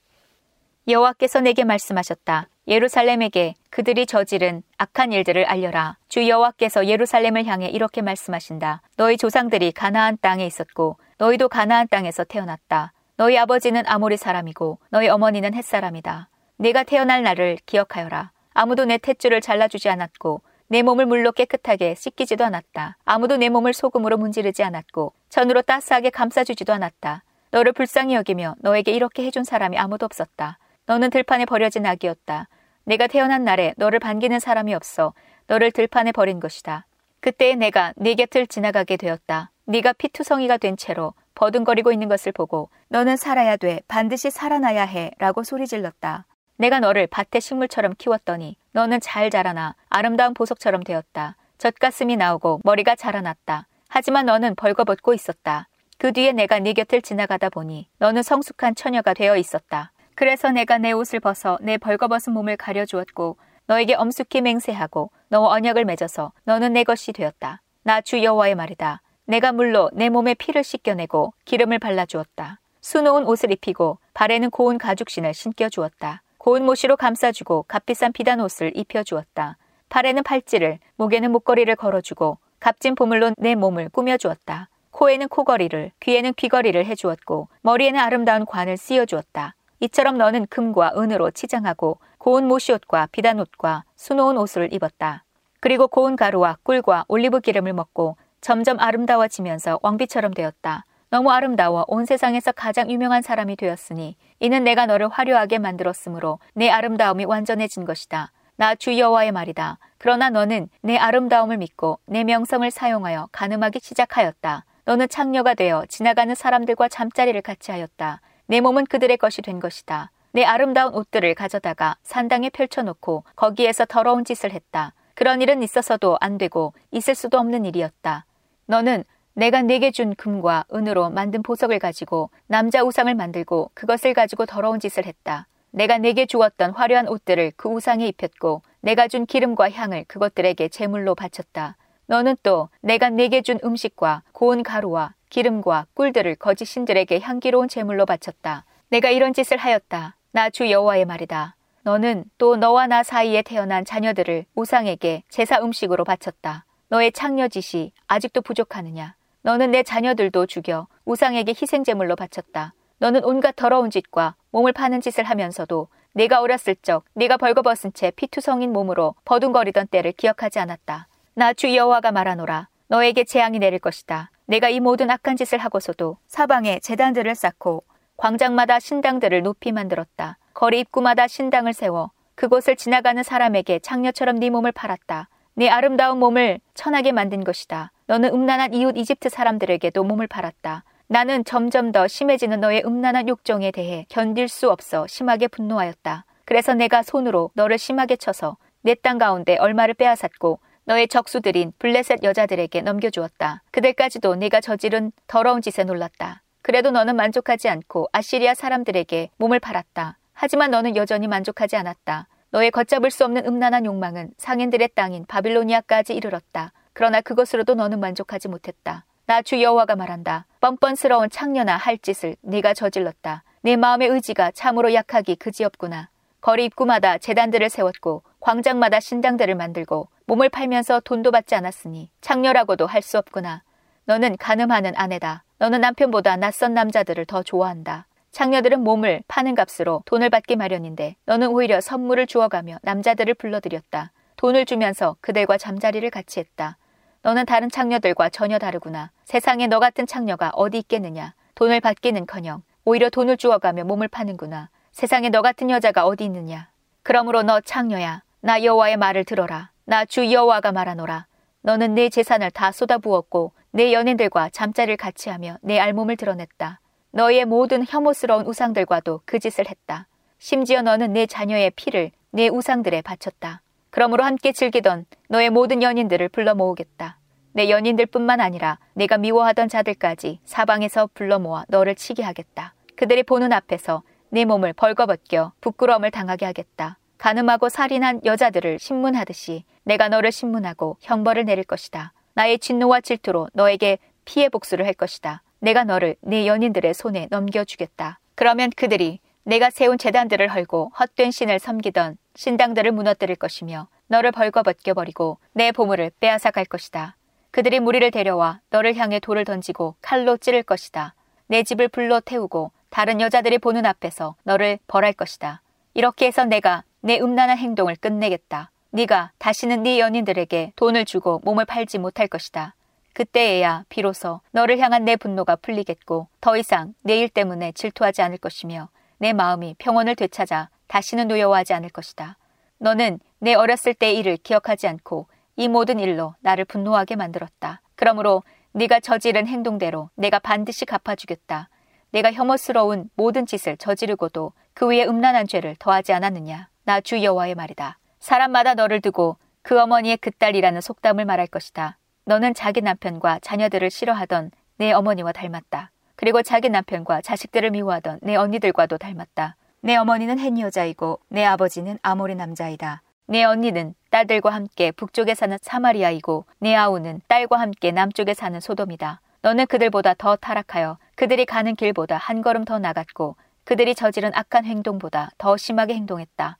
S2: 여호와께서 내게 말씀하셨다. 예루살렘에게 그들이 저지른 악한 일들을 알려라. 주 여호와께서 예루살렘을 향해 이렇게 말씀하신다. 너희 조상들이 가나안 땅에 있었고 너희도 가나안 땅에서 태어났다. 너희 아버지는 아모리 사람이고 너희 어머니는 햇사람이다. 내가 태어날 날을 기억하여라. 아무도 내 탯줄을 잘라주지 않았고 내 몸을 물로 깨끗하게 씻기지도 않았다. 아무도 내 몸을 소금으로 문지르지 않았고 천으로 따스하게 감싸주지도 않았다. 너를 불쌍히 여기며 너에게 이렇게 해준 사람이 아무도 없었다. 너는 들판에 버려진 아기였다. 내가 태어난 날에 너를 반기는 사람이 없어 너를 들판에 버린 것이다. 그때에 내가 네 곁을 지나가게 되었다. 네가 피투성이가 된 채로 버둥거리고 있는 것을 보고 너는 살아야 돼. 반드시 살아나야 해. 라고 소리질렀다. 내가 너를 밭의 식물처럼 키웠더니 너는 잘 자라나 아름다운 보석처럼 되었다. 젖가슴이 나오고 머리가 자라났다. 하지만 너는 벌거벗고 있었다. 그 뒤에 내가 네 곁을 지나가다 보니 너는 성숙한 처녀가 되어 있었다. 그래서 내가 내 옷을 벗어 내 벌거벗은 몸을 가려주었고 너에게 엄숙히 맹세하고 너와 언약을 맺어서 너는 내 것이 되었다. 나 주 여호와의 말이다. 내가 물로 내 몸에 피를 씻겨내고 기름을 발라주었다. 수놓은 옷을 입히고 발에는 고운 가죽신을 신겨주었다. 고운 모시로 감싸주고 값비싼 비단 옷을 입혀주었다. 팔에는 팔찌를, 목에는 목걸이를 걸어주고 값진 보물로 내 몸을 꾸며주었다. 코에는 코걸이를, 귀에는 귀걸이를 해주었고 머리에는 아름다운 관을 씌워주었다. 이처럼 너는 금과 은으로 치장하고 고운 모시옷과 비단옷과 수놓은 옷을 입었다. 그리고 고운 가루와 꿀과 올리브 기름을 먹고 점점 아름다워지면서 왕비처럼 되었다. 너무 아름다워 온 세상에서 가장 유명한 사람이 되었으니 이는 내가 너를 화려하게 만들었으므로 내 아름다움이 완전해진 것이다. 나 주 여호와의 말이다. 그러나 너는 내 아름다움을 믿고 내 명성을 사용하여 가늠하기 시작하였다. 너는 창녀가 되어 지나가는 사람들과 잠자리를 같이 하였다. 내 몸은 그들의 것이 된 것이다. 내 아름다운 옷들을 가져다가 산당에 펼쳐놓고 거기에서 더러운 짓을 했다. 그런 일은 있어서도 안 되고 있을 수도 없는 일이었다. 너는 내가 내게 준 금과 은으로 만든 보석을 가지고 남자 우상을 만들고 그것을 가지고 더러운 짓을 했다. 내가 내게 주었던 화려한 옷들을 그 우상에 입혔고 내가 준 기름과 향을 그것들에게 제물로 바쳤다. 너는 또 내가 내게 준 음식과 고운 가루와 기름과 꿀들을 거짓 신들에게 향기로운 제물로 바쳤다. 내가 이런 짓을 하였다. 나 주 여호와의 말이다. 너는 또 너와 나 사이에 태어난 자녀들을 우상에게 제사 음식으로 바쳤다. 너의 창녀짓이 아직도 부족하느냐? 너는 내 자녀들도 죽여 우상에게 희생제물로 바쳤다. 너는 온갖 더러운 짓과 몸을 파는 짓을 하면서도 내가 어렸을 적 네가 벌거벗은 채 피투성인 몸으로 버둥거리던 때를 기억하지 않았다. 나 주 여호와가 말하노라. 너에게 재앙이 내릴 것이다. 내가 이 모든 악한 짓을 하고서도 사방에 재단들을 쌓고 광장마다 신당들을 높이 만들었다. 거리 입구마다 신당을 세워 그곳을 지나가는 사람에게 창녀처럼 네 몸을 팔았다. 네 아름다운 몸을 천하게 만든 것이다. 너는 음란한 이웃 이집트 사람들에게도 몸을 팔았다. 나는 점점 더 심해지는 너의 음란한 욕정에 대해 견딜 수 없어 심하게 분노하였다. 그래서 내가 손으로 너를 심하게 쳐서 내 땅 가운데 얼마를 빼앗았고 너의 적수들인 블레셋 여자들에게 넘겨주었다. 그들까지도 네가 저지른 더러운 짓에 놀랐다. 그래도 너는 만족하지 않고 아시리아 사람들에게 몸을 팔았다. 하지만 너는 여전히 만족하지 않았다. 너의 걷잡을 수 없는 음란한 욕망은 상인들의 땅인 바빌로니아까지 이르렀다. 그러나 그것으로도 너는 만족하지 못했다. 나 주 여호와가 말한다. 뻔뻔스러운 창녀나 할 짓을 네가 저질렀다. 내 마음의 의지가 참으로 약하기 그지없구나. 거리 입구마다 재단들을 세웠고 광장마다 신당들을 만들고 몸을 팔면서 돈도 받지 않았으니 창녀라고도 할 수 없구나. 너는 가늠하는 아내다. 너는 남편보다 낯선 남자들을 더 좋아한다. 창녀들은 몸을 파는 값으로 돈을 받기 마련인데 너는 오히려 선물을 주어가며 남자들을 불러들였다. 돈을 주면서 그들과 잠자리를 같이 했다. 너는 다른 창녀들과 전혀 다르구나. 세상에 너 같은 창녀가 어디 있겠느냐. 돈을 받기는커녕 오히려 돈을 주어가며 몸을 파는구나. 세상에 너 같은 여자가 어디 있느냐. 그러므로 너 창녀야. 나 여호와의 말을 들어라. 나 주 여호와가 말하노라. 너는 내 재산을 다 쏟아부었고 내 연인들과 잠자리를 같이 하며 내 알몸을 드러냈다. 너희의 모든 혐오스러운 우상들과도 그 짓을 했다. 심지어 너는 내 자녀의 피를 내 우상들에 바쳤다. 그러므로 함께 즐기던 너의 모든 연인들을 불러 모으겠다. 내 연인들뿐만 아니라 내가 미워하던 자들까지 사방에서 불러 모아 너를 치게 하겠다. 그들이 보는 앞에서 네 몸을 벌거벗겨 부끄러움을 당하게 하겠다. 가늠하고 살인한 여자들을 신문하듯이 내가 너를 신문하고 형벌을 내릴 것이다. 나의 진노와 질투로 너에게 피해 복수를 할 것이다. 내가 너를 네 연인들의 손에 넘겨주겠다. 그러면 그들이 내가 세운 재단들을 헐고 헛된 신을 섬기던 신당들을 무너뜨릴 것이며 너를 벌거벗겨 버리고 내 보물을 빼앗아 갈 것이다. 그들이 무리를 데려와 너를 향해 돌을 던지고 칼로 찌를 것이다. 내 집을 불로 태우고 다른 여자들이 보는 앞에서 너를 벌할 것이다. 이렇게 해서 내가 내 음란한 행동을 끝내겠다. 네가 다시는 네 연인들에게 돈을 주고 몸을 팔지 못할 것이다. 그때에야 비로소 너를 향한 내 분노가 풀리겠고 더 이상 내 일 때문에 질투하지 않을 것이며 내 마음이 평온을 되찾아 다시는 노여워하지 않을 것이다. 너는 내 어렸을 때의 일을 기억하지 않고 이 모든 일로 나를 분노하게 만들었다. 그러므로 네가 저지른 행동대로 내가 반드시 갚아주겠다. 내가 혐오스러운 모든 짓을 저지르고도 그 위에 음란한 죄를 더하지 않았느냐. 나 주 여호와의 말이다. 사람마다 너를 두고 그 어머니의 그 딸이라는 속담을 말할 것이다. 너는 자기 남편과 자녀들을 싫어하던 내 어머니와 닮았다. 그리고 자기 남편과 자식들을 미워하던 내 언니들과도 닮았다. 내 어머니는 헨 여자이고 내 아버지는 아모리 남자이다. 내 언니는 딸들과 함께 북쪽에 사는 사마리아이고 내 아우는 딸과 함께 남쪽에 사는 소돔이다. 너는 그들보다 더 타락하여 그들이 가는 길보다 한 걸음 더 나갔고 그들이 저지른 악한 행동보다 더 심하게 행동했다.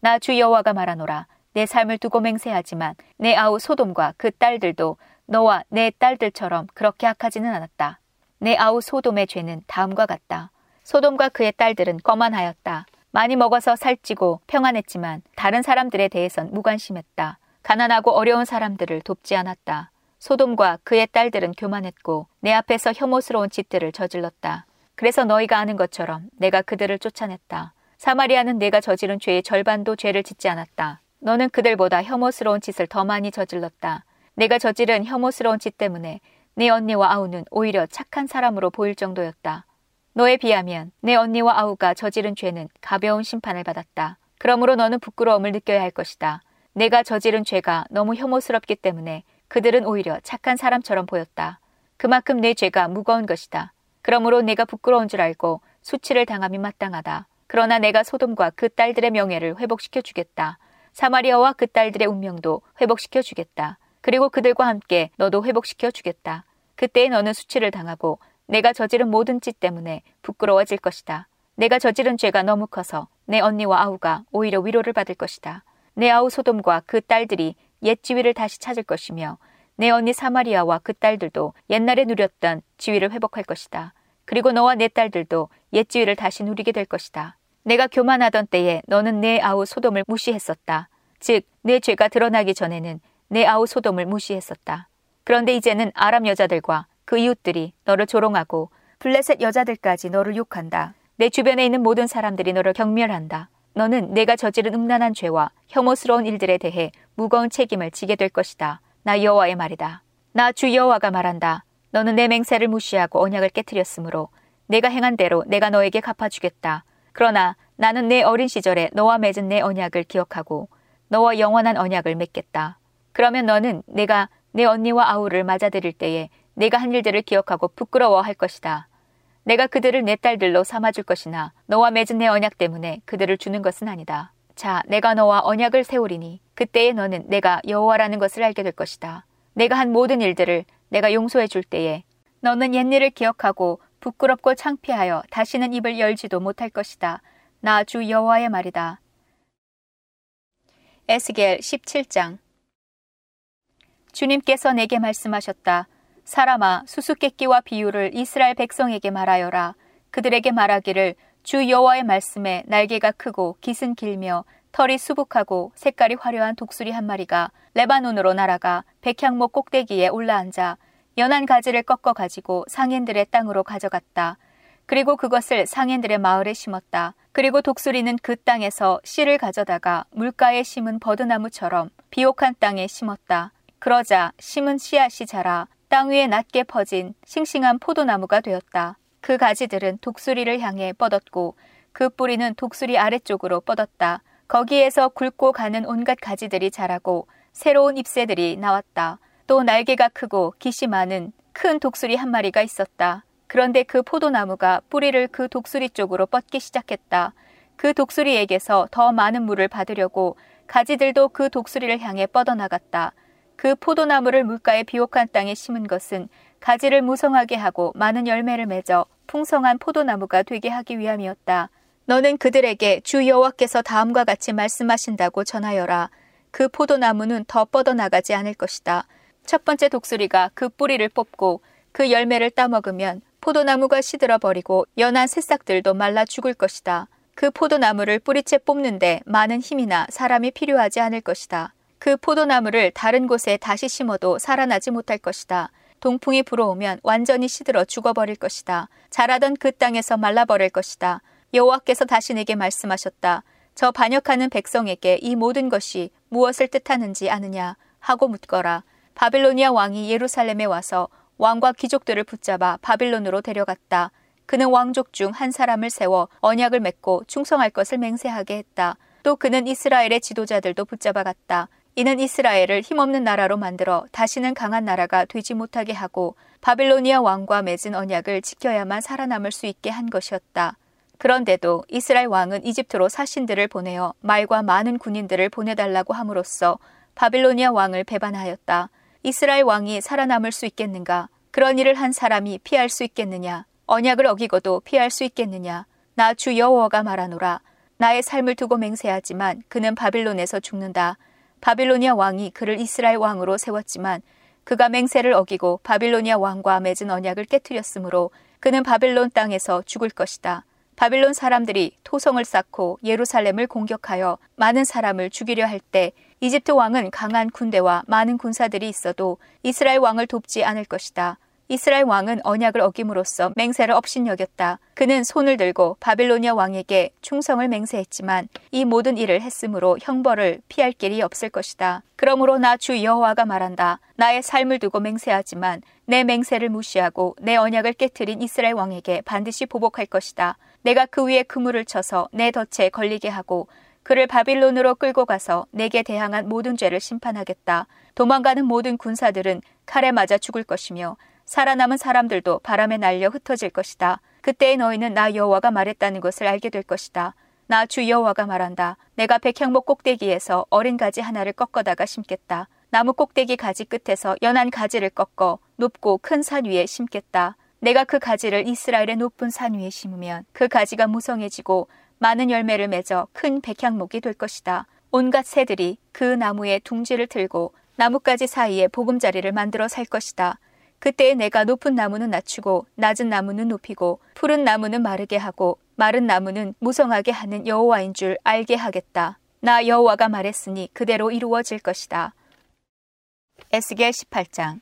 S2: 나 주 여호와가 말하노라. 내 삶을 두고 맹세하지만 내 아우 소돔과 그 딸들도 너와 내 딸들처럼 그렇게 악하지는 않았다. 내 아우 소돔의 죄는 다음과 같다. 소돔과 그의 딸들은 거만하였다. 많이 먹어서 살찌고 평안했지만 다른 사람들에 대해선 무관심했다. 가난하고 어려운 사람들을 돕지 않았다. 소돔과 그의 딸들은 교만했고 내 앞에서 혐오스러운 짓들을 저질렀다. 그래서 너희가 아는 것처럼 내가 그들을 쫓아냈다. 사마리아는 내가 저지른 죄의 절반도 죄를 짓지 않았다. 너는 그들보다 혐오스러운 짓을 더 많이 저질렀다. 내가 저지른 혐오스러운 짓 때문에 내 언니와 아우는 오히려 착한 사람으로 보일 정도였다. 너에 비하면 내 언니와 아우가 저지른 죄는 가벼운 심판을 받았다. 그러므로 너는 부끄러움을 느껴야 할 것이다. 내가 저지른 죄가 너무 혐오스럽기 때문에 그들은 오히려 착한 사람처럼 보였다. 그만큼 내 죄가 무거운 것이다. 그러므로 내가 부끄러운 줄 알고 수치를 당함이 마땅하다. 그러나 내가 소돔과 그 딸들의 명예를 회복시켜 주겠다. 사마리아와 그 딸들의 운명도 회복시켜 주겠다. 그리고 그들과 함께 너도 회복시켜 주겠다. 그때에 너는 수치를 당하고 내가 저지른 모든 짓 때문에 부끄러워질 것이다. 내가 저지른 죄가 너무 커서 내 언니와 아우가 오히려 위로를 받을 것이다. 내 아우 소돔과 그 딸들이 옛 지위를 다시 찾을 것이며 내 언니 사마리아와 그 딸들도 옛날에 누렸던 지위를 회복할 것이다. 그리고 너와 내 딸들도 옛 지위를 다시 누리게 될 것이다. 내가 교만하던 때에 너는 내 아우 소돔을 무시했었다. 즉, 내 죄가 드러나기 전에는 내 아우 소돔을 무시했었다. 그런데 이제는 아람 여자들과 그 이웃들이 너를 조롱하고 블레셋 여자들까지 너를 욕한다. 내 주변에 있는 모든 사람들이 너를 경멸한다. 너는 내가 저지른 음란한 죄와 혐오스러운 일들에 대해 무거운 책임을 지게 될 것이다. 나 여호와의 말이다. 나 주 여호와가 말한다. 너는 내 맹세를 무시하고 언약을 깨뜨렸으므로 내가 행한 대로 내가 너에게 갚아주겠다. 그러나 나는 내 어린 시절에 너와 맺은 내 언약을 기억하고 너와 영원한 언약을 맺겠다. 그러면 너는 내가 내 언니와 아우를 맞아들일 때에 내가 한 일들을 기억하고 부끄러워할 것이다. 내가 그들을 내 딸들로 삼아줄 것이나 너와 맺은 내 언약 때문에 그들을 주는 것은 아니다. 자, 내가 너와 언약을 세우리니 그때에 너는 내가 여호와라는 것을 알게 될 것이다. 내가 한 모든 일들을 내가 용서해 줄 때에 너는 옛일을 기억하고 부끄럽고 창피하여 다시는 입을 열지도 못할 것이다. 나 주 여호와의 말이다. 에스겔 17장 주님께서 내게 말씀하셨다. 사람아 수수께끼와 비유를 이스라엘 백성에게 말하여라. 그들에게 말하기를 주 여호와의 말씀에 날개가 크고 깃은 길며 털이 수북하고 색깔이 화려한 독수리 한 마리가 레바논으로 날아가 백향목 꼭대기에 올라앉아 연한 가지를 꺾어 가지고 상인들의 땅으로 가져갔다. 그리고 그것을 상인들의 마을에 심었다. 그리고 독수리는 그 땅에서 씨를 가져다가 물가에 심은 버드나무처럼 비옥한 땅에 심었다. 그러자 심은 씨앗이 자라 땅 위에 낮게 퍼진 싱싱한 포도나무가 되었다. 그 가지들은 독수리를 향해 뻗었고 그 뿌리는 독수리 아래쪽으로 뻗었다. 거기에서 굵고 가는 온갖 가지들이 자라고 새로운 잎새들이 나왔다. 또 날개가 크고 깃이 많은 큰 독수리 한 마리가 있었다. 그런데 그 포도나무가 뿌리를 그 독수리 쪽으로 뻗기 시작했다. 그 독수리에게서 더 많은 물을 받으려고 가지들도 그 독수리를 향해 뻗어나갔다. 그 포도나무를 물가에 비옥한 땅에 심은 것은 가지를 무성하게 하고 많은 열매를 맺어 풍성한 포도나무가 되게 하기 위함이었다. 너는 그들에게 주 여호와께서 다음과 같이 말씀하신다고 전하여라. 그 포도나무는 더 뻗어나가지 않을 것이다. 첫 번째 독수리가 그 뿌리를 뽑고 그 열매를 따먹으면 포도나무가 시들어 버리고 연한 새싹들도 말라 죽을 것이다. 그 포도나무를 뿌리채 뽑는데 많은 힘이나 사람이 필요하지 않을 것이다. 그 포도나무를 다른 곳에 다시 심어도 살아나지 못할 것이다. 동풍이 불어오면 완전히 시들어 죽어버릴 것이다. 자라던 그 땅에서 말라버릴 것이다. 여호와께서 다시 내게 말씀하셨다. 저 반역하는 백성에게 이 모든 것이 무엇을 뜻하는지 아느냐 하고 묻거라. 바빌로니아 왕이 예루살렘에 와서 왕과 귀족들을 붙잡아 바빌론으로 데려갔다. 그는 왕족 중 한 사람을 세워 언약을 맺고 충성할 것을 맹세하게 했다. 또 그는 이스라엘의 지도자들도 붙잡아갔다. 이는 이스라엘을 힘없는 나라로 만들어 다시는 강한 나라가 되지 못하게 하고 바빌로니아 왕과 맺은 언약을 지켜야만 살아남을 수 있게 한 것이었다. 그런데도 이스라엘 왕은 이집트로 사신들을 보내어 말과 많은 군인들을 보내달라고 함으로써 바빌로니아 왕을 배반하였다. 이스라엘 왕이 살아남을 수 있겠는가? 그런 일을 한 사람이 피할 수 있겠느냐? 언약을 어기고도 피할 수 있겠느냐? 나 주 여호와가 말하노라. 나의 삶을 두고 맹세하지만 그는 바빌론에서 죽는다. 바빌로니아 왕이 그를 이스라엘 왕으로 세웠지만 그가 맹세를 어기고 바빌로니아 왕과 맺은 언약을 깨뜨렸으므로 그는 바빌론 땅에서 죽을 것이다. 바빌론 사람들이 토성을 쌓고 예루살렘을 공격하여 많은 사람을 죽이려 할 때 이집트 왕은 강한 군대와 많은 군사들이 있어도 이스라엘 왕을 돕지 않을 것이다. 이스라엘 왕은 언약을 어김으로써 맹세를 업신여겼다. 그는 손을 들고 바빌로니아 왕에게 충성을 맹세했지만 이 모든 일을 했으므로 형벌을 피할 길이 없을 것이다. 그러므로 나 주 여호와가 말한다. 나의 삶을 두고 맹세하지만 내 맹세를 무시하고 내 언약을 깨뜨린 이스라엘 왕에게 반드시 보복할 것이다. 내가 그 위에 그물을 쳐서 내 덫에 걸리게 하고 그를 바빌론으로 끌고 가서 내게 대항한 모든 죄를 심판하겠다. 도망가는 모든 군사들은 칼에 맞아 죽을 것이며 살아남은 사람들도 바람에 날려 흩어질 것이다. 그때에 너희는 나 여호와가 말했다는 것을 알게 될 것이다. 나 주 여호와가 말한다. 내가 백향목 꼭대기에서 어린 가지 하나를 꺾어다가 심겠다. 나무 꼭대기 가지 끝에서 연한 가지를 꺾어 높고 큰 산 위에 심겠다. 내가 그 가지를 이스라엘의 높은 산 위에 심으면 그 가지가 무성해지고 많은 열매를 맺어 큰 백향목이 될 것이다. 온갖 새들이 그 나무에 둥지를 틀고 나뭇가지 사이에 보금자리를 만들어 살 것이다. 그때 내가 높은 나무는 낮추고 낮은 나무는 높이고 푸른 나무는 마르게 하고 마른 나무는 무성하게 하는 여호와인 줄 알게 하겠다. 나 여호와가 말했으니 그대로 이루어질 것이다. 에스겔 18장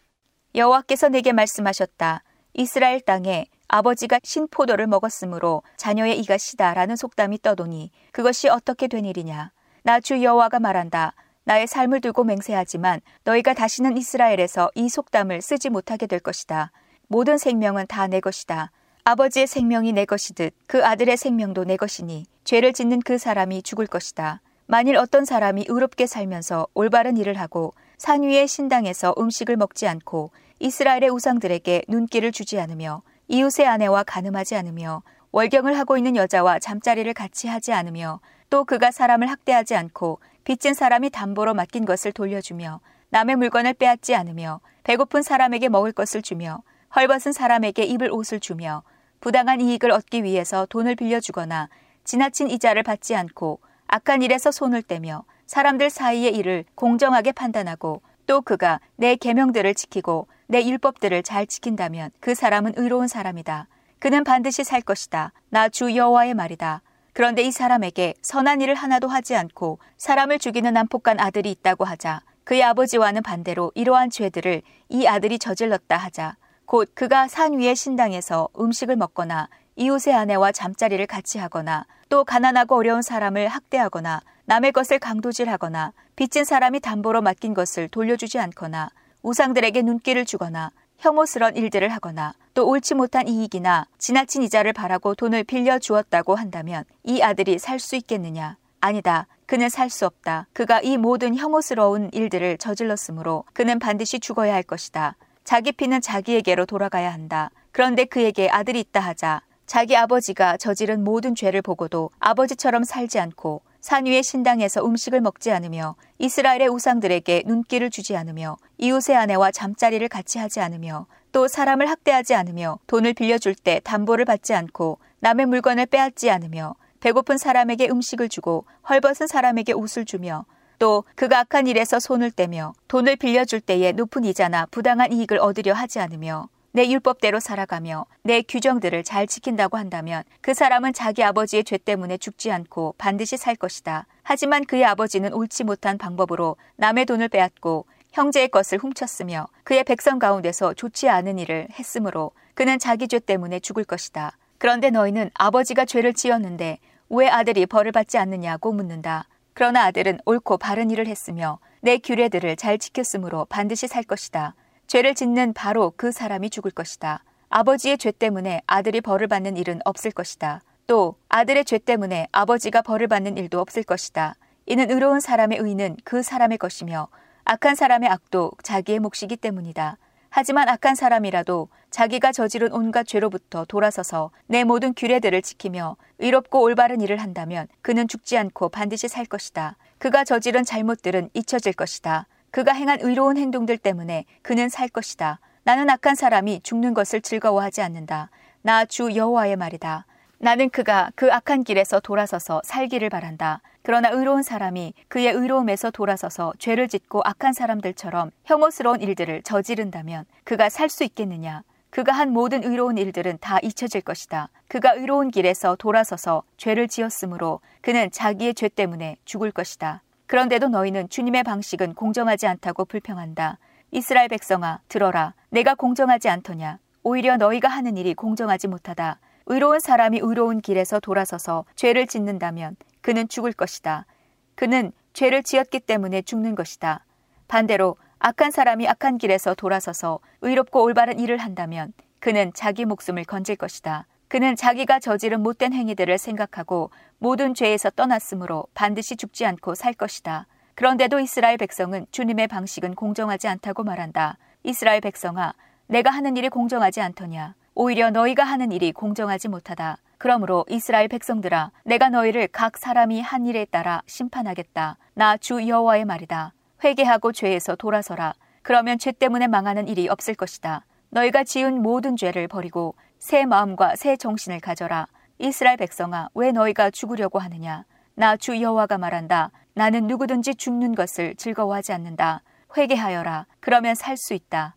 S2: 여호와께서 내게 말씀하셨다. 이스라엘 땅에 아버지가 신포도를 먹었으므로 자녀의 이가 시다라는 속담이 떠도니 그것이 어떻게 된 일이냐. 나 주 여호와가 말한다. 나의 삶을 두고 맹세하지만 너희가 다시는 이스라엘에서 이 속담을 쓰지 못하게 될 것이다. 모든 생명은 다 내 것이다. 아버지의 생명이 내 것이듯 그 아들의 생명도 내 것이니 죄를 짓는 그 사람이 죽을 것이다. 만일 어떤 사람이 의롭게 살면서 올바른 일을 하고 산 위의 신당에서 음식을 먹지 않고 이스라엘의 우상들에게 눈길을 주지 않으며 이웃의 아내와 가늠하지 않으며 월경을 하고 있는 여자와 잠자리를 같이 하지 않으며 또 그가 사람을 학대하지 않고 빚진 사람이 담보로 맡긴 것을 돌려주며 남의 물건을 빼앗지 않으며 배고픈 사람에게 먹을 것을 주며 헐벗은 사람에게 입을 옷을 주며 부당한 이익을 얻기 위해서 돈을 빌려주거나 지나친 이자를 받지 않고 악한 일에서 손을 떼며 사람들 사이의 일을 공정하게 판단하고 또 그가 내 계명들을 지키고 내 율법들을 잘 지킨다면 그 사람은 의로운 사람이다. 그는 반드시 살 것이다. 나 주 여호와의 말이다. 그런데 이 사람에게 선한 일을 하나도 하지 않고 사람을 죽이는 난폭한 아들이 있다고 하자 그의 아버지와는 반대로 이러한 죄들을 이 아들이 저질렀다 하자 곧 그가 산 위의 신당에서 음식을 먹거나 이웃의 아내와 잠자리를 같이 하거나 또 가난하고 어려운 사람을 학대하거나 남의 것을 강도질하거나 빚진 사람이 담보로 맡긴 것을 돌려주지 않거나 우상들에게 눈길을 주거나 혐오스런 일들을 하거나 또 옳지 못한 이익이나 지나친 이자를 바라고 돈을 빌려 주었다고 한다면 이 아들이 살 수 있겠느냐? 아니다. 그는 살 수 없다. 그가 이 모든 혐오스러운 일들을 저질렀으므로 그는 반드시 죽어야 할 것이다. 자기 피는 자기에게로 돌아가야 한다. 그런데 그에게 아들이 있다 하자 자기 아버지가 저지른 모든 죄를 보고도 아버지처럼 살지 않고 산 위의 신당에서 음식을 먹지 않으며 이스라엘의 우상들에게 눈길을 주지 않으며 이웃의 아내와 잠자리를 같이 하지 않으며 또 사람을 학대하지 않으며 돈을 빌려줄 때 담보를 받지 않고 남의 물건을 빼앗지 않으며 배고픈 사람에게 음식을 주고 헐벗은 사람에게 옷을 주며 또 그가 악한 일에서 손을 떼며 돈을 빌려줄 때에 높은 이자나 부당한 이익을 얻으려 하지 않으며 내 율법대로 살아가며 내 규정들을 잘 지킨다고 한다면 그 사람은 자기 아버지의 죄 때문에 죽지 않고 반드시 살 것이다. 하지만 그의 아버지는 옳지 못한 방법으로 남의 돈을 빼앗고 형제의 것을 훔쳤으며 그의 백성 가운데서 좋지 않은 일을 했으므로 그는 자기 죄 때문에 죽을 것이다. 그런데 너희는 아버지가 죄를 지었는데 왜 아들이 벌을 받지 않느냐고 묻는다. 그러나 아들은 옳고 바른 일을 했으며 내 규례들을 잘 지켰으므로 반드시 살 것이다. 죄를 짓는 바로 그 사람이 죽을 것이다. 아버지의 죄 때문에 아들이 벌을 받는 일은 없을 것이다. 또 아들의 죄 때문에 아버지가 벌을 받는 일도 없을 것이다. 이는 의로운 사람의 의는 그 사람의 것이며 악한 사람의 악도 자기의 몫이기 때문이다. 하지만 악한 사람이라도 자기가 저지른 온갖 죄로부터 돌아서서 내 모든 규례들을 지키며 의롭고 올바른 일을 한다면 그는 죽지 않고 반드시 살 것이다. 그가 저지른 잘못들은 잊혀질 것이다. 그가 행한 의로운 행동들 때문에 그는 살 것이다. 나는 악한 사람이 죽는 것을 즐거워하지 않는다. 나 주 여호와의 말이다. 나는 그가 그 악한 길에서 돌아서서 살기를 바란다. 그러나 의로운 사람이 그의 의로움에서 돌아서서 죄를 짓고 악한 사람들처럼 혐오스러운 일들을 저지른다면 그가 살 수 있겠느냐? 그가 한 모든 의로운 일들은 다 잊혀질 것이다. 그가 의로운 길에서 돌아서서 죄를 지었으므로 그는 자기의 죄 때문에 죽을 것이다. 그런데도 너희는 주님의 방식은 공정하지 않다고 불평한다. 이스라엘 백성아, 들어라. 내가 공정하지 않더냐. 오히려 너희가 하는 일이 공정하지 못하다. 의로운 사람이 의로운 길에서 돌아서서 죄를 짓는다면 그는 죽을 것이다. 그는 죄를 지었기 때문에 죽는 것이다. 반대로 악한 사람이 악한 길에서 돌아서서 의롭고 올바른 일을 한다면 그는 자기 목숨을 건질 것이다. 그는 자기가 저지른 못된 행위들을 생각하고 모든 죄에서 떠났으므로 반드시 죽지 않고 살 것이다. 그런데도 이스라엘 백성은 주님의 방식은 공정하지 않다고 말한다. 이스라엘 백성아, 내가 하는 일이 공정하지 않더냐. 오히려 너희가 하는 일이 공정하지 못하다. 그러므로 이스라엘 백성들아, 내가 너희를 각 사람이 한 일에 따라 심판하겠다. 나 주 여호와의 말이다. 회개하고 죄에서 돌아서라. 그러면 죄 때문에 망하는 일이 없을 것이다. 너희가 지은 모든 죄를 버리고 새 마음과 새 정신을 가져라. 이스라엘 백성아, 왜 너희가 죽으려고 하느냐? 나 주 여호와가 말한다. 나는 누구든지 죽는 것을 즐거워하지 않는다. 회개하여라. 그러면 살 수 있다.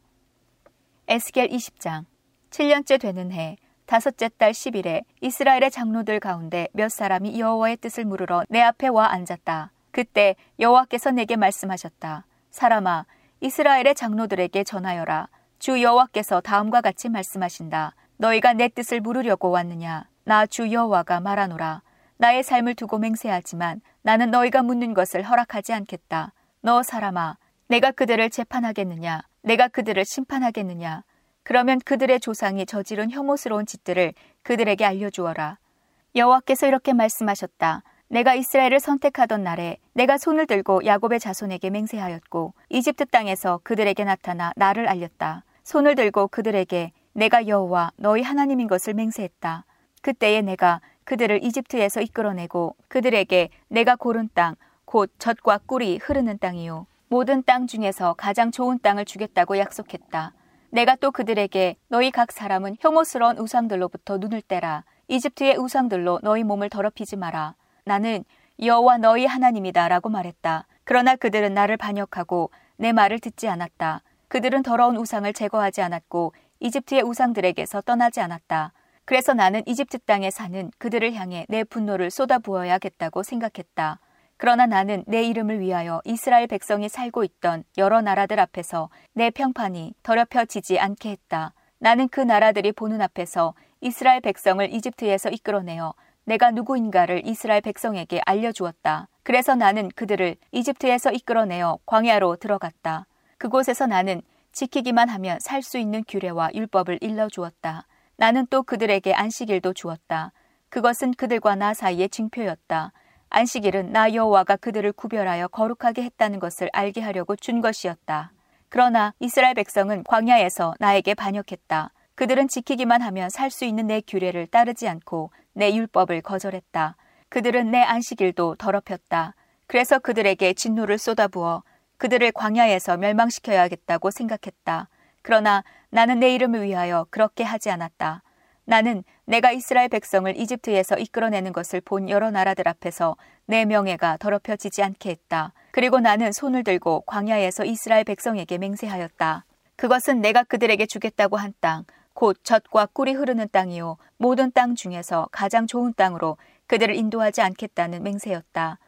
S2: 에스겔 20장 7년째 되는 해 다섯째 달 10일에 이스라엘의 장로들 가운데 몇 사람이 여호와의 뜻을 물으러 내 앞에 와 앉았다. 그때 여호와께서 내게 말씀하셨다. 사람아, 이스라엘의 장로들에게 전하여라. 주 여호와께서 다음과 같이 말씀하신다. 너희가 내 뜻을 물으려고 왔느냐? 나 주 여호와가 말하노라. 나의 삶을 두고 맹세하지만 나는 너희가 묻는 것을 허락하지 않겠다. 너 사람아, 내가 그들을 재판하겠느냐? 내가 그들을 심판하겠느냐? 그러면 그들의 조상이 저지른 혐오스러운 짓들을 그들에게 알려주어라. 여호와께서 이렇게 말씀하셨다. 내가 이스라엘을 선택하던 날에 내가 손을 들고 야곱의 자손에게 맹세하였고 이집트 땅에서 그들에게 나타나 나를 알렸다. 손을 들고 그들에게 내가 여호와 너희 하나님인 것을 맹세했다. 그때에 내가 그들을 이집트에서 이끌어내고 그들에게 내가 고른 땅, 곧 젖과 꿀이 흐르는 땅이요. 모든 땅 중에서 가장 좋은 땅을 주겠다고 약속했다. 내가 또 그들에게 너희 각 사람은 혐오스러운 우상들로부터 눈을 떼라. 이집트의 우상들로 너희 몸을 더럽히지 마라. 나는 여호와 너희 하나님이다라고 말했다. 그러나 그들은 나를 반역하고 내 말을 듣지 않았다. 그들은 더러운 우상을 제거하지 않았고 이집트의 우상들에게서 떠나지 않았다. 그래서 나는 이집트 땅에 사는 그들을 향해 내 분노를 쏟아부어야겠다고 생각했다. 그러나 나는 내 이름을 위하여 이스라엘 백성이 살고 있던 여러 나라들 앞에서 내 평판이 더럽혀지지 않게 했다. 나는 그 나라들이 보는 앞에서 이스라엘 백성을 이집트에서 이끌어내어 내가 누구인가를 이스라엘 백성에게 알려주었다. 그래서 나는 그들을 이집트에서 이끌어내어 광야로 들어갔다. 그곳에서 나는 지키기만 하면 살 수 있는 규례와 율법을 일러 주었다. 나는 또 그들에게 안식일도 주었다. 그것은 그들과 나 사이의 징표였다. 안식일은 나 여호와가 그들을 구별하여 거룩하게 했다는 것을 알게 하려고 준 것이었다. 그러나 이스라엘 백성은 광야에서 나에게 반역했다. 그들은 지키기만 하면 살 수 있는 내 규례를 따르지 않고 내 율법을 거절했다. 그들은 내 안식일도 더럽혔다. 그래서 그들에게 진노를 쏟아부어 그들을 광야에서 멸망시켜야겠다고 생각했다. 그러나 나는 내 이름을 위하여 그렇게 하지 않았다. 나는 내가 이스라엘 백성을 이집트에서 이끌어내는 것을 본 여러 나라들 앞에서 내 명예가 더럽혀지지 않게 했다. 그리고 나는 손을 들고 광야에서 이스라엘 백성에게 맹세하였다. 그것은 내가 그들에게 주겠다고 한 땅, 곧 젖과 꿀이 흐르는 땅이요. 모든 땅 중에서 가장 좋은 땅으로 그들을 인도하지 않겠다는 맹세였다.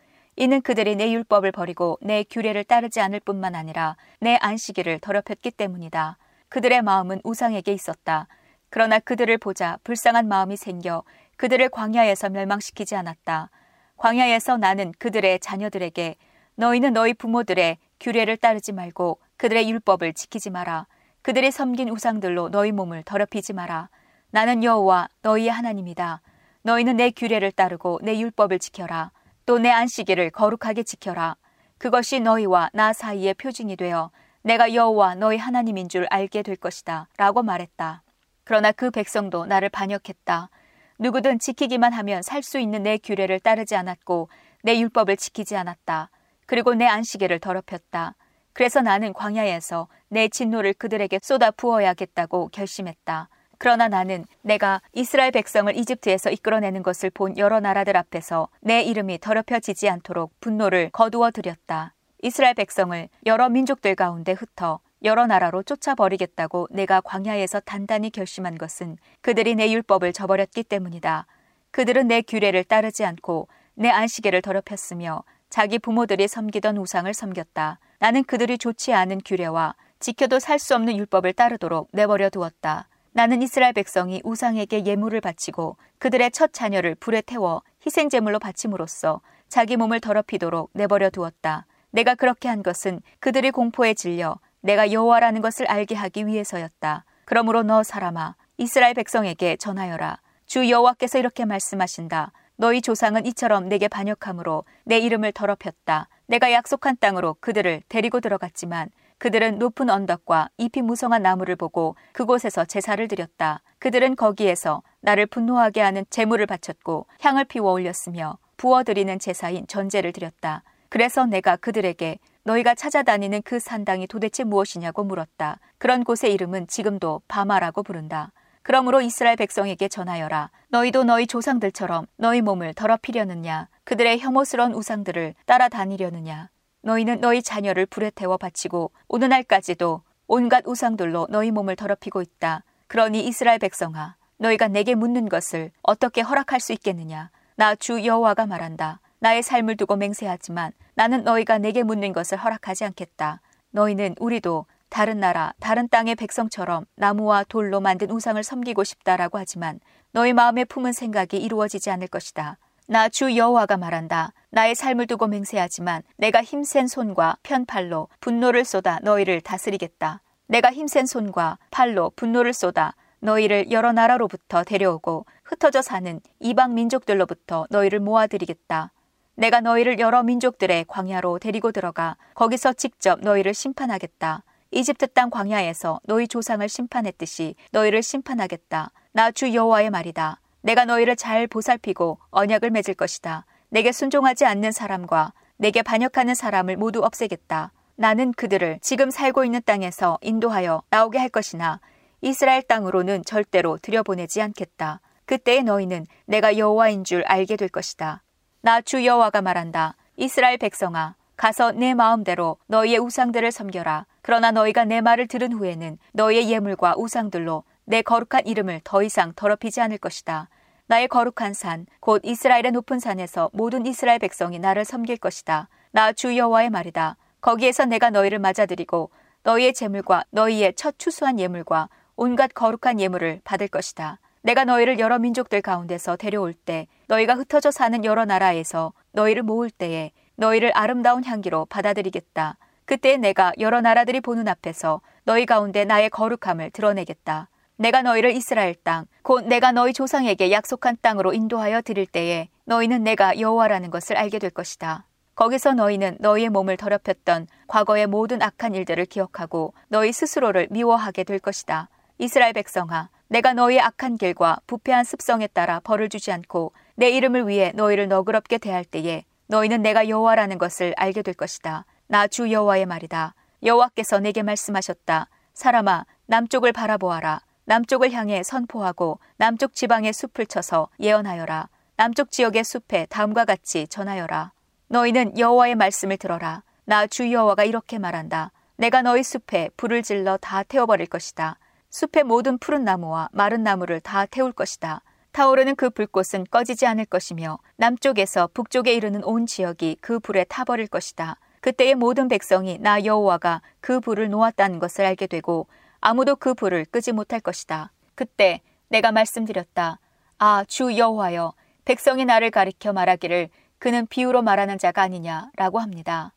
S2: 이는 그들이 내 율법을 버리고 내 규례를 따르지 않을 뿐만 아니라 내 안식일을 더럽혔기 때문이다. 그들의 마음은 우상에게 있었다. 그러나 그들을 보자 불쌍한 마음이 생겨 그들을 광야에서 멸망시키지 않았다. 광야에서 나는 그들의 자녀들에게 너희는 너희 부모들의 규례를 따르지 말고 그들의 율법을 지키지 마라. 그들이 섬긴 우상들로 너희 몸을 더럽히지 마라. 나는 여호와 너희의 하나님이다. 너희는 내 규례를 따르고 내 율법을 지켜라. 또 내 안식일을 거룩하게 지켜라. 그것이 너희와 나 사이의 표징이 되어 내가 여호와 너희 하나님인 줄 알게 될 것이다. 라고 말했다. 그러나 그 백성도 나를 반역했다. 누구든 지키기만 하면 살 수 있는 내 규례를 따르지 않았고 내 율법을 지키지 않았다. 그리고 내 안식일을 더럽혔다. 그래서 나는 광야에서 내 진노를 그들에게 쏟아 부어야겠다고 결심했다. 그러나 나는 내가 이스라엘 백성을 이집트에서 이끌어내는 것을 본 여러 나라들 앞에서 내 이름이 더럽혀지지 않도록 분노를 거두어 들였다. 이스라엘 백성을 여러 민족들 가운데 흩어 여러 나라로 쫓아버리겠다고 내가 광야에서 단단히 결심한 것은 그들이 내 율법을 저버렸기 때문이다. 그들은 내 규례를 따르지 않고 내 안식일을 더럽혔으며 자기 부모들이 섬기던 우상을 섬겼다. 나는 그들이 좋지 않은 규례와 지켜도 살 수 없는 율법을 따르도록 내버려 두었다. 나는 이스라엘 백성이 우상에게 예물을 바치고 그들의 첫 자녀를 불에 태워 희생 제물로 바침으로써 자기 몸을 더럽히도록 내버려 두었다. 내가 그렇게 한 것은 그들의 공포에 질려 내가 여호와라는 것을 알게 하기 위해서였다. 그러므로 너 사람아 이스라엘 백성에게 전하여라. 주 여호와께서 이렇게 말씀하신다. 너희 조상은 이처럼 내게 반역함으로 내 이름을 더럽혔다. 내가 약속한 땅으로 그들을 데리고 들어갔지만 그들은 높은 언덕과 잎이 무성한 나무를 보고 그곳에서 제사를 드렸다. 그들은 거기에서 나를 분노하게 하는 제물을 바쳤고 향을 피워 올렸으며 부어드리는 제사인 전제를 드렸다. 그래서 내가 그들에게 너희가 찾아다니는 그 산당이 도대체 무엇이냐고 물었다. 그런 곳의 이름은 지금도 바마라고 부른다. 그러므로 이스라엘 백성에게 전하여라. 너희도 너희 조상들처럼 너희 몸을 더럽히려느냐? 그들의 혐오스러운 우상들을 따라다니려느냐? 너희는 너희 자녀를 불에 태워 바치고 오느 날까지도 온갖 우상들로 너희 몸을 더럽히고 있다. 그러니 이스라엘 백성아, 너희가 내게 묻는 것을 어떻게 허락할 수 있겠느냐? 나 주 여호와가 말한다. 나의 삶을 두고 맹세하지만 나는 너희가 내게 묻는 것을 허락하지 않겠다. 너희는 우리도 다른 나라, 다른 땅의 백성처럼 나무와 돌로 만든 우상을 섬기고 싶다라고 하지만 너희 마음에 품은 생각이 이루어지지 않을 것이다. 나 주 여호와가 말한다. 나의 삶을 두고 맹세하지만 내가 힘센 손과 편팔로 분노를 쏟아 너희를 다스리겠다. 내가 힘센 손과 팔로 분노를 쏟아 너희를 여러 나라로부터 데려오고 흩어져 사는 이방 민족들로부터 너희를 모아들이겠다. 내가 너희를 여러 민족들의 광야로 데리고 들어가 거기서 직접 너희를 심판하겠다. 이집트 땅 광야에서 너희 조상을 심판했듯이 너희를 심판하겠다. 나 주 여호와의 말이다. 내가 너희를 잘 보살피고 언약을 맺을 것이다. 내게 순종하지 않는 사람과 내게 반역하는 사람을 모두 없애겠다. 나는 그들을 지금 살고 있는 땅에서 인도하여 나오게 할 것이나 이스라엘 땅으로는 절대로 들여보내지 않겠다. 그때에 너희는 내가 여호와인 줄 알게 될 것이다. 나 주 여호와가 말한다. 이스라엘 백성아, 가서 내 마음대로 너희의 우상들을 섬겨라. 그러나 너희가 내 말을 들은 후에는 너희의 예물과 우상들로 내 거룩한 이름을 더 이상 더럽히지 않을 것이다. 나의 거룩한 산, 곧 이스라엘의 높은 산에서 모든 이스라엘 백성이 나를 섬길 것이다. 나 주 여호와의 말이다. 거기에서 내가 너희를 맞아들이고 너희의 재물과 너희의 첫 추수한 예물과 온갖 거룩한 예물을 받을 것이다. 내가 너희를 여러 민족들 가운데서 데려올 때 너희가 흩어져 사는 여러 나라에서 너희를 모을 때에 너희를 아름다운 향기로 받아들이겠다. 그때 내가 여러 나라들이 보는 앞에서 너희 가운데 나의 거룩함을 드러내겠다. 내가 너희를 이스라엘 땅, 곧 내가 너희 조상에게 약속한 땅으로 인도하여 드릴 때에 너희는 내가 여호와라는 것을 알게 될 것이다. 거기서 너희는 너희의 몸을 더럽혔던 과거의 모든 악한 일들을 기억하고 너희 스스로를 미워하게 될 것이다. 이스라엘 백성아, 내가 너희의 악한 길과 부패한 습성에 따라 벌을 주지 않고 내 이름을 위해 너희를 너그럽게 대할 때에 너희는 내가 여호와라는 것을 알게 될 것이다. 나 주 여호와의 말이다. 여호와께서 내게 말씀하셨다. 사람아, 남쪽을 바라보아라. 남쪽을 향해 선포하고 남쪽 지방의 숲을 쳐서 예언하여라. 남쪽 지역의 숲에 다음과 같이 전하여라. 너희는 여호와의 말씀을 들어라. 나 주 여호와가 이렇게 말한다. 내가 너희 숲에 불을 질러 다 태워버릴 것이다. 숲의 모든 푸른 나무와 마른 나무를 다 태울 것이다. 타오르는 그 불꽃은 꺼지지 않을 것이며 남쪽에서 북쪽에 이르는 온 지역이 그 불에 타버릴 것이다. 그때의 모든 백성이 나 여호와가 그 불을 놓았다는 것을 알게 되고 아무도 그 불을 끄지 못할 것이다. 그때 내가 말씀드렸다. 아, 주 여호와여, 백성이 나를 가리켜 말하기를 그는 비유로 말하는 자가 아니냐라고 합니다.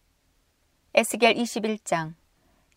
S2: 에스겔 21장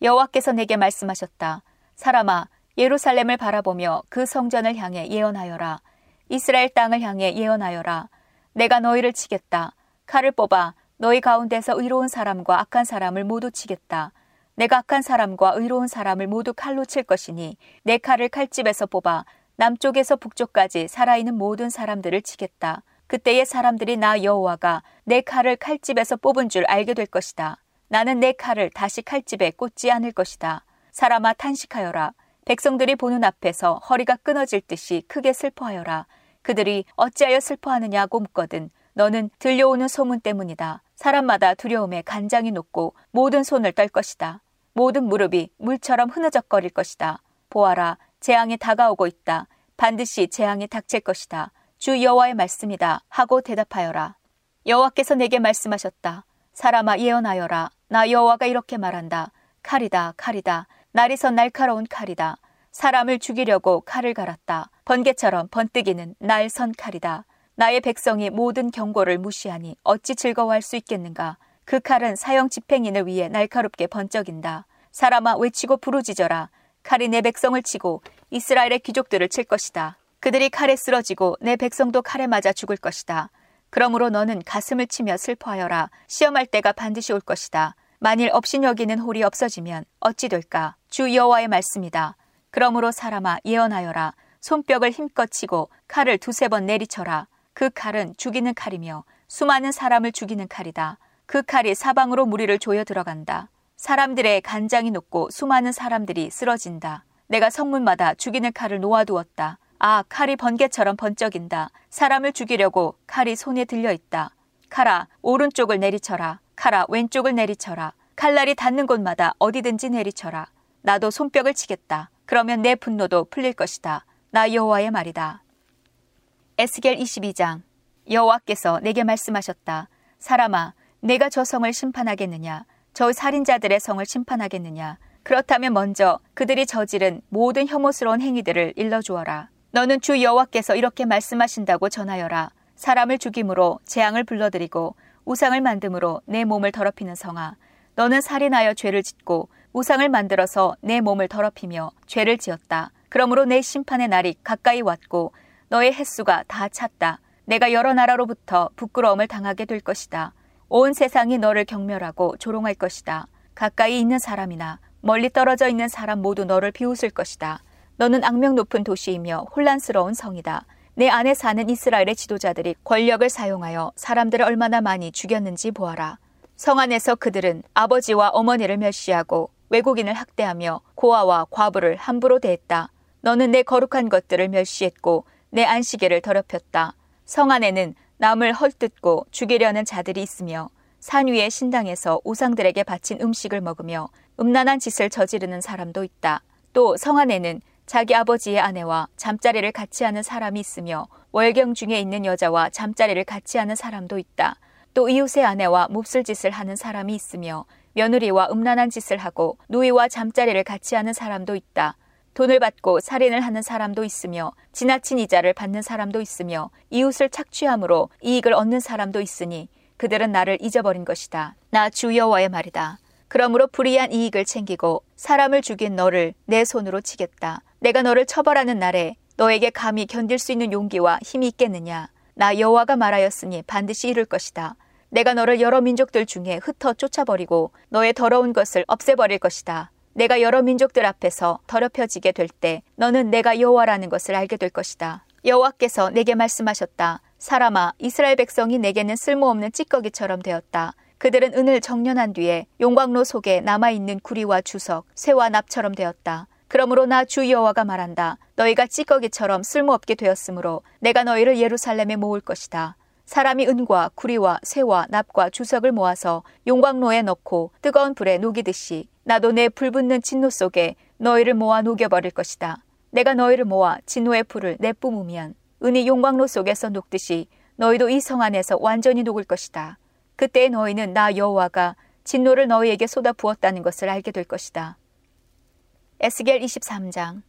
S2: 여호와께서 내게 말씀하셨다. 사람아, 예루살렘을 바라보며 그 성전을 향해 예언하여라. 이스라엘 땅을 향해 예언하여라. 내가 너희를 치겠다. 칼을 뽑아 너희 가운데서 의로운 사람과 악한 사람을 모두 치겠다. 내가 악한 사람과 의로운 사람을 모두 칼로 칠 것이니 내 칼을 칼집에서 뽑아 남쪽에서 북쪽까지 살아있는 모든 사람들을 치겠다. 그때의 사람들이 나 여호와가 내 칼을 칼집에서 뽑은 줄 알게 될 것이다. 나는 내 칼을 다시 칼집에 꽂지 않을 것이다. 사람아 탄식하여라. 백성들이 보는 앞에서 허리가 끊어질 듯이 크게 슬퍼하여라. 그들이 어찌하여 슬퍼하느냐고 묻거든. 너는 들려오는 소문 때문이다. 사람마다 두려움에 간장이 녹고 모든 손을 떨 것이다. 모든 무릎이 물처럼 흐느적거릴 것이다. 보아라, 재앙이 다가오고 있다. 반드시 재앙이 닥칠 것이다. 주 여호와의 말씀이다. 하고 대답하여라. 여호와께서 내게 말씀하셨다. 사람아 예언하여라. 나 여호와가 이렇게 말한다. 칼이다, 칼이다. 날이 선 날카로운 칼이다. 사람을 죽이려고 칼을 갈았다. 번개처럼 번뜩이는 날 선 칼이다. 나의 백성이 모든 경고를 무시하니 어찌 즐거워할 수 있겠는가? 그 칼은 사형 집행인을 위해 날카롭게 번쩍인다. 사람아 외치고 부르짖어라. 칼이 내 백성을 치고 이스라엘의 귀족들을 칠 것이다. 그들이 칼에 쓰러지고 내 백성도 칼에 맞아 죽을 것이다. 그러므로 너는 가슴을 치며 슬퍼하여라. 시험할 때가 반드시 올 것이다. 만일 업신여기는 홀이 없어지면 어찌 될까? 주 여호와의 말씀이다. 그러므로 사람아 예언하여라. 손뼉을 힘껏 치고 칼을 두세 번 내리쳐라. 그 칼은 죽이는 칼이며 수많은 사람을 죽이는 칼이다. 그 칼이 사방으로 무리를 조여 들어간다. 사람들의 간장이 녹고 수많은 사람들이 쓰러진다. 내가 성문마다 죽이는 칼을 놓아두었다. 아, 칼이 번개처럼 번쩍인다. 사람을 죽이려고 칼이 손에 들려 있다. 칼아, 오른쪽을 내리쳐라. 칼아, 왼쪽을 내리쳐라. 칼날이 닿는 곳마다 어디든지 내리쳐라. 나도 손뼉을 치겠다. 그러면 내 분노도 풀릴 것이다. 나 여호와의 말이다. 에스겔 22장 여호와께서 내게 말씀하셨다. 사람아, 내가 저 성을 심판하겠느냐? 저 살인자들의 성을 심판하겠느냐? 그렇다면 먼저 그들이 저지른 모든 혐오스러운 행위들을 일러주어라. 너는 주 여호와께서 이렇게 말씀하신다고 전하여라. 사람을 죽임으로 재앙을 불러들이고 우상을 만듦으로 내 몸을 더럽히는 성아. 너는 살인하여 죄를 짓고 우상을 만들어서 내 몸을 더럽히며 죄를 지었다. 그러므로 내 심판의 날이 가까이 왔고 너의 횟수가 다 찼다. 내가 여러 나라로부터 부끄러움을 당하게 될 것이다. 온 세상이 너를 경멸하고 조롱할 것이다. 가까이 있는 사람이나 멀리 떨어져 있는 사람 모두 너를 비웃을 것이다. 너는 악명 높은 도시이며 혼란스러운 성이다. 내 안에 사는 이스라엘의 지도자들이 권력을 사용하여 사람들을 얼마나 많이 죽였는지 보아라. 성 안에서 그들은 아버지와 어머니를 멸시하고 외국인을 학대하며 고아와 과부를 함부로 대했다. 너는 내 거룩한 것들을 멸시했고 내 안식일을 더럽혔다. 성 안에는 남을 헐뜯고 죽이려는 자들이 있으며 산 위의 신당에서 우상들에게 바친 음식을 먹으며 음란한 짓을 저지르는 사람도 있다. 또 성 안에는 자기 아버지의 아내와 잠자리를 같이 하는 사람이 있으며 월경 중에 있는 여자와 잠자리를 같이 하는 사람도 있다. 또 이웃의 아내와 몹쓸 짓을 하는 사람이 있으며 며느리와 음란한 짓을 하고 누이와 잠자리를 같이 하는 사람도 있다. 돈을 받고 살인을 하는 사람도 있으며 지나친 이자를 받는 사람도 있으며 이웃을 착취함으로 이익을 얻는 사람도 있으니 그들은 나를 잊어버린 것이다. 나 주 여호와의 말이다. 그러므로 불이한 이익을 챙기고 사람을 죽인 너를 내 손으로 치겠다. 내가 너를 처벌하는 날에 너에게 감히 견딜 수 있는 용기와 힘이 있겠느냐? 나 여호와가 말하였으니 반드시 이룰 것이다. 내가 너를 여러 민족들 중에 흩어 쫓아버리고 너의 더러운 것을 없애버릴 것이다. 내가 여러 민족들 앞에서 더럽혀지게 될 때 너는 내가 여호와라는 것을 알게 될 것이다. 여호와께서 내게 말씀하셨다. 사람아, 이스라엘 백성이 내게는 쓸모없는 찌꺼기처럼 되었다. 그들은 은을 정련한 뒤에 용광로 속에 남아있는 구리와 주석, 쇠와 납처럼 되었다. 그러므로 나 주 여호와가 말한다. 너희가 찌꺼기처럼 쓸모없게 되었으므로 내가 너희를 예루살렘에 모을 것이다. 사람이 은과 구리와 쇠와 납과 주석을 모아서 용광로에 넣고 뜨거운 불에 녹이듯이 나도 내 불붙는 진노 속에 너희를 모아 녹여버릴 것이다. 내가 너희를 모아 진노의 불을 내뿜으면 은이 용광로 속에서 녹듯이 너희도 이 성 안에서 완전히 녹을 것이다. 그때 너희는 나 여호와가 진노를 너희에게 쏟아 부었다는 것을 알게 될 것이다. 에스겔 23장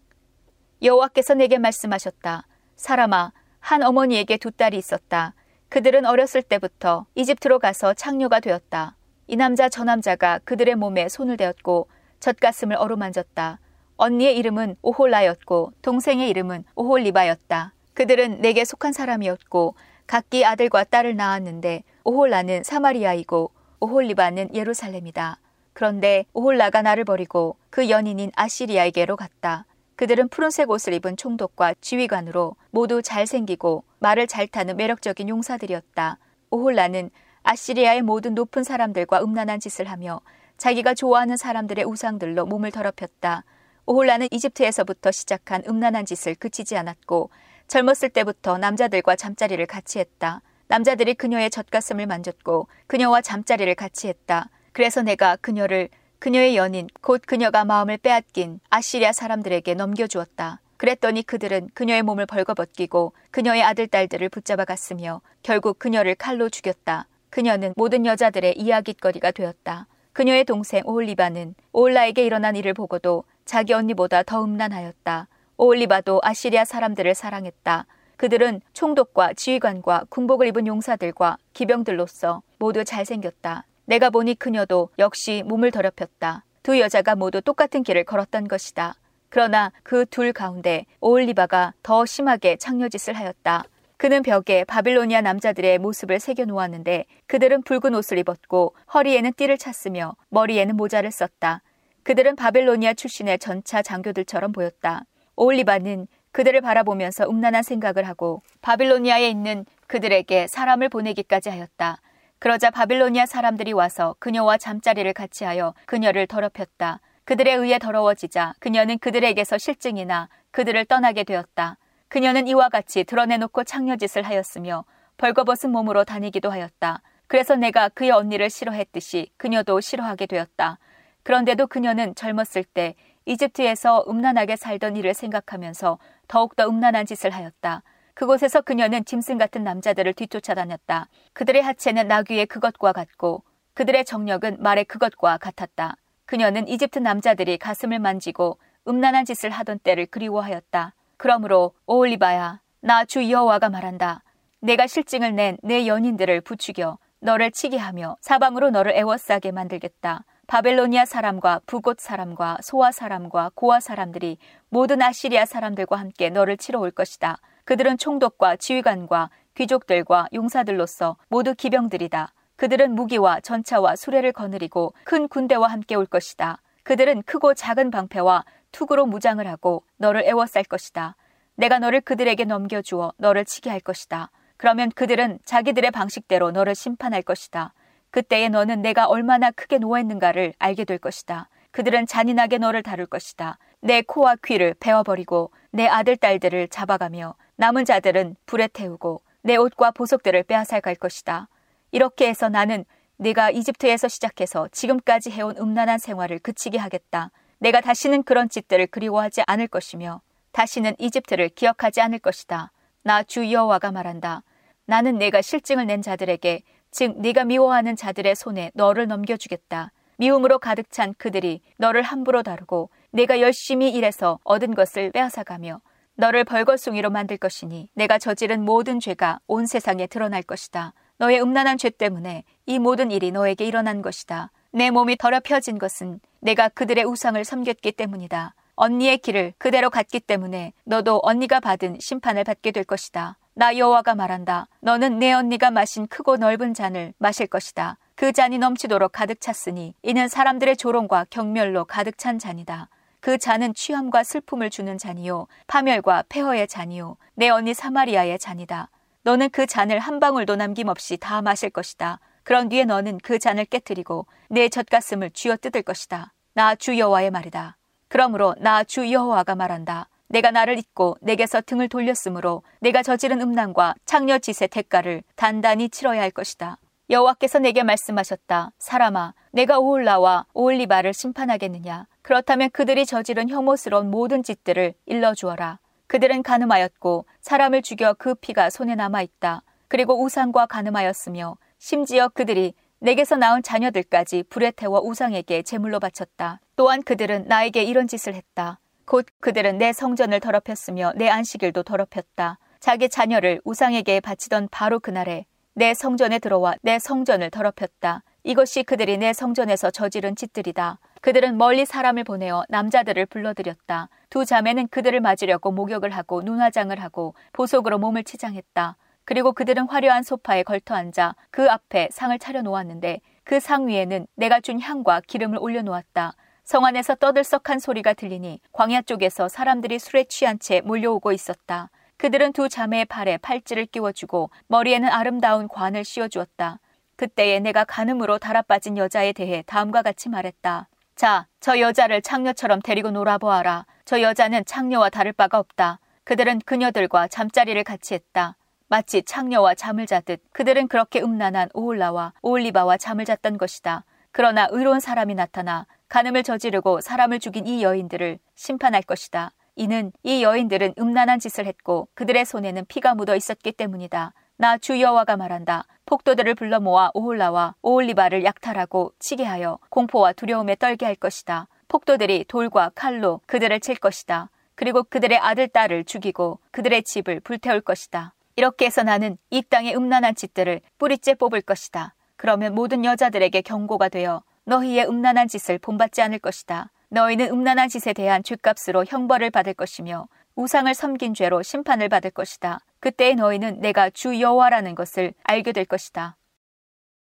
S2: 여호와께서 내게 말씀하셨다. 사람아, 한 어머니에게 두 딸이 있었다. 그들은 어렸을 때부터 이집트로 가서 창녀가 되었다. 이 남자 저 남자가 그들의 몸에 손을 대었고 젖가슴을 어루만졌다. 언니의 이름은 오홀라였고 동생의 이름은 오홀리바였다. 그들은 내게 속한 사람이었고 각기 아들과 딸을 낳았는데 오홀라는 사마리아이고 오홀리바는 예루살렘이다. 그런데 오홀라가 나를 버리고 그 연인인 아시리아에게로 갔다. 그들은 푸른색 옷을 입은 총독과 지휘관으로 모두 잘생기고 말을 잘 타는 매력적인 용사들이었다. 오홀라는 아시리아의 모든 높은 사람들과 음란한 짓을 하며 자기가 좋아하는 사람들의 우상들로 몸을 더럽혔다. 오홀라는 이집트에서부터 시작한 음란한 짓을 그치지 않았고 젊었을 때부터 남자들과 잠자리를 같이 했다. 남자들이 그녀의 젖가슴을 만졌고 그녀와 잠자리를 같이 했다. 그래서 내가 그녀를 그녀의 연인, 곧 그녀가 마음을 빼앗긴 아시리아 사람들에게 넘겨주었다. 그랬더니 그들은 그녀의 몸을 벌거벗기고 그녀의 아들, 딸들을 붙잡아 갔으며 결국 그녀를 칼로 죽였다. 그녀는 모든 여자들의 이야깃거리가 되었다. 그녀의 동생 오올리바는 오올라에게 일어난 일을 보고도 자기 언니보다 더 음란하였다. 오올리바도 아시리아 사람들을 사랑했다. 그들은 총독과 지휘관과 군복을 입은 용사들과 기병들로서 모두 잘생겼다. 내가 보니 그녀도 역시 몸을 더럽혔다. 두 여자가 모두 똑같은 길을 걸었던 것이다. 그러나 그 둘 가운데 오올리바가 더 심하게 창녀짓을 하였다. 그는 벽에 바빌로니아 남자들의 모습을 새겨 놓았는데 그들은 붉은 옷을 입었고 허리에는 띠를 찼으며 머리에는 모자를 썼다. 그들은 바빌로니아 출신의 전차 장교들처럼 보였다. 오올리바는 그들을 바라보면서 음란한 생각을 하고 바빌로니아에 있는 그들에게 사람을 보내기까지 하였다. 그러자 바빌로니아 사람들이 와서 그녀와 잠자리를 같이 하여 그녀를 더럽혔다. 그들에 의해 더러워지자 그녀는 그들에게서 실증이나 그들을 떠나게 되었다. 그녀는 이와 같이 드러내놓고 창녀짓을 하였으며 벌거벗은 몸으로 다니기도 하였다. 그래서 내가 그의 언니를 싫어했듯이 그녀도 싫어하게 되었다. 그런데도 그녀는 젊었을 때 이집트에서 음란하게 살던 일을 생각하면서 더욱더 음란한 짓을 하였다. 그곳에서 그녀는 짐승 같은 남자들을 뒤쫓아다녔다. 그들의 하체는 나귀의 그것과 같고 그들의 정력은 말의 그것과 같았다. 그녀는 이집트 남자들이 가슴을 만지고 음란한 짓을 하던 때를 그리워하였다. 그러므로 오올리바야, 나 주 여호와가 말한다. 내가 실증을 낸 내 연인들을 부추겨 너를 치게 하며 사방으로 너를 애워싸게 만들겠다. 바벨로니아 사람과 북곳 사람과 소아 사람과 고아 사람들이 모든 아시리아 사람들과 함께 너를 치러 올 것이다. 그들은 총독과 지휘관과 귀족들과 용사들로서 모두 기병들이다. 그들은 무기와 전차와 수레를 거느리고 큰 군대와 함께 올 것이다. 그들은 크고 작은 방패와 투구로 무장을 하고 너를 애워쌀 것이다. 내가 너를 그들에게 넘겨주어 너를 치게 할 것이다. 그러면 그들은 자기들의 방식대로 너를 심판할 것이다. 그때에 너는 내가 얼마나 크게 노했는가를 알게 될 것이다. 그들은 잔인하게 너를 다룰 것이다. 내 코와 귀를 베어버리고 내 아들, 딸들을 잡아가며 남은 자들은 불에 태우고 내 옷과 보석들을 빼앗아 갈 것이다. 이렇게 해서 나는 네가 이집트에서 시작해서 지금까지 해온 음란한 생활을 그치게 하겠다. 내가 다시는 그런 짓들을 그리워하지 않을 것이며 다시는 이집트를 기억하지 않을 것이다. 나 주 여호와가 말한다. 나는 내가 실증을 낸 자들에게 즉 네가 미워하는 자들의 손에 너를 넘겨주겠다. 미움으로 가득 찬 그들이 너를 함부로 다루고 내가 열심히 일해서 얻은 것을 빼앗아가며 너를 벌거숭이로 만들 것이니 내가 저지른 모든 죄가 온 세상에 드러날 것이다. 너의 음란한 죄 때문에 이 모든 일이 너에게 일어난 것이다. 내 몸이 더럽혀진 것은 내가 그들의 우상을 섬겼기 때문이다. 언니의 길을 그대로 갔기 때문에 너도 언니가 받은 심판을 받게 될 것이다. 나 여호와가 말한다. 너는 내 언니가 마신 크고 넓은 잔을 마실 것이다. 그 잔이 넘치도록 가득 찼으니 이는 사람들의 조롱과 경멸로 가득 찬 잔이다. 그 잔은 취함과 슬픔을 주는 잔이요 파멸과 폐허의 잔이요 내 언니 사마리아의 잔이다. 너는 그 잔을 한 방울도 남김없이 다 마실 것이다. 그런 뒤에 너는 그 잔을 깨뜨리고 내 젖가슴을 쥐어 뜯을 것이다. 나 주 여호와의 말이다. 그러므로 나 주 여호와가 말한다. 내가 나를 잊고 내게서 등을 돌렸으므로 내가 저지른 음란과 창녀 짓의 대가를 단단히 치러야 할 것이다. 여호와께서 내게 말씀하셨다. 사람아, 내가 오올라와 오올리바를 심판하겠느냐? 그렇다면 그들이 저지른 혐오스러운 모든 짓들을 일러 주어라. 그들은 가늠하였고 사람을 죽여 그 피가 손에 남아 있다. 그리고 우상과 가늠하였으며 심지어 그들이 내게서 낳은 자녀들까지 불에 태워 우상에게 제물로 바쳤다. 또한 그들은 나에게 이런 짓을 했다. 곧 그들은 내 성전을 더럽혔으며 내 안식일도 더럽혔다. 자기 자녀를 우상에게 바치던 바로 그날에 내 성전에 들어와 내 성전을 더럽혔다. 이것이 그들이 내 성전에서 저지른 짓들이다. 그들은 멀리 사람을 보내어 남자들을 불러들였다. 두 자매는 그들을 맞으려고 목욕을 하고 눈화장을 하고 보석으로 몸을 치장했다. 그리고 그들은 화려한 소파에 걸터 앉아 그 앞에 상을 차려 놓았는데 그 상 위에는 내가 준 향과 기름을 올려 놓았다. 성 안에서 떠들썩한 소리가 들리니 광야 쪽에서 사람들이 술에 취한 채 몰려오고 있었다. 그들은 두 자매의 팔에 팔찌를 끼워주고 머리에는 아름다운 관을 씌워주었다. 그때에 내가 간음으로 달아빠진 여자에 대해 다음과 같이 말했다. 자, 저 여자를 창녀처럼 데리고 놀아보아라. 저 여자는 창녀와 다를 바가 없다. 그들은 그녀들과 잠자리를 같이 했다. 마치 창녀와 잠을 자듯 그들은 그렇게 음란한 오올라와 오올리바와 잠을 잤던 것이다. 그러나 의로운 사람이 나타나 간음을 저지르고 사람을 죽인 이 여인들을 심판할 것이다. 이는 이 여인들은 음란한 짓을 했고 그들의 손에는 피가 묻어 있었기 때문이다. 나 주 여호와가 말한다. 폭도들을 불러 모아 오홀라와 오올리바를 약탈하고 치게 하여 공포와 두려움에 떨게 할 것이다. 폭도들이 돌과 칼로 그들을 칠 것이다. 그리고 그들의 아들, 딸을 죽이고 그들의 집을 불태울 것이다. 이렇게 해서 나는 이 땅의 음란한 짓들을 뿌리째 뽑을 것이다. 그러면 모든 여자들에게 경고가 되어 너희의 음란한 짓을 본받지 않을 것이다. 너희는 음란한 짓에 대한 죄값으로 형벌을 받을 것이며 우상을 섬긴 죄로 심판을 받을 것이다. 그때 너희는 내가 주 여호와라는 것을 알게 될 것이다.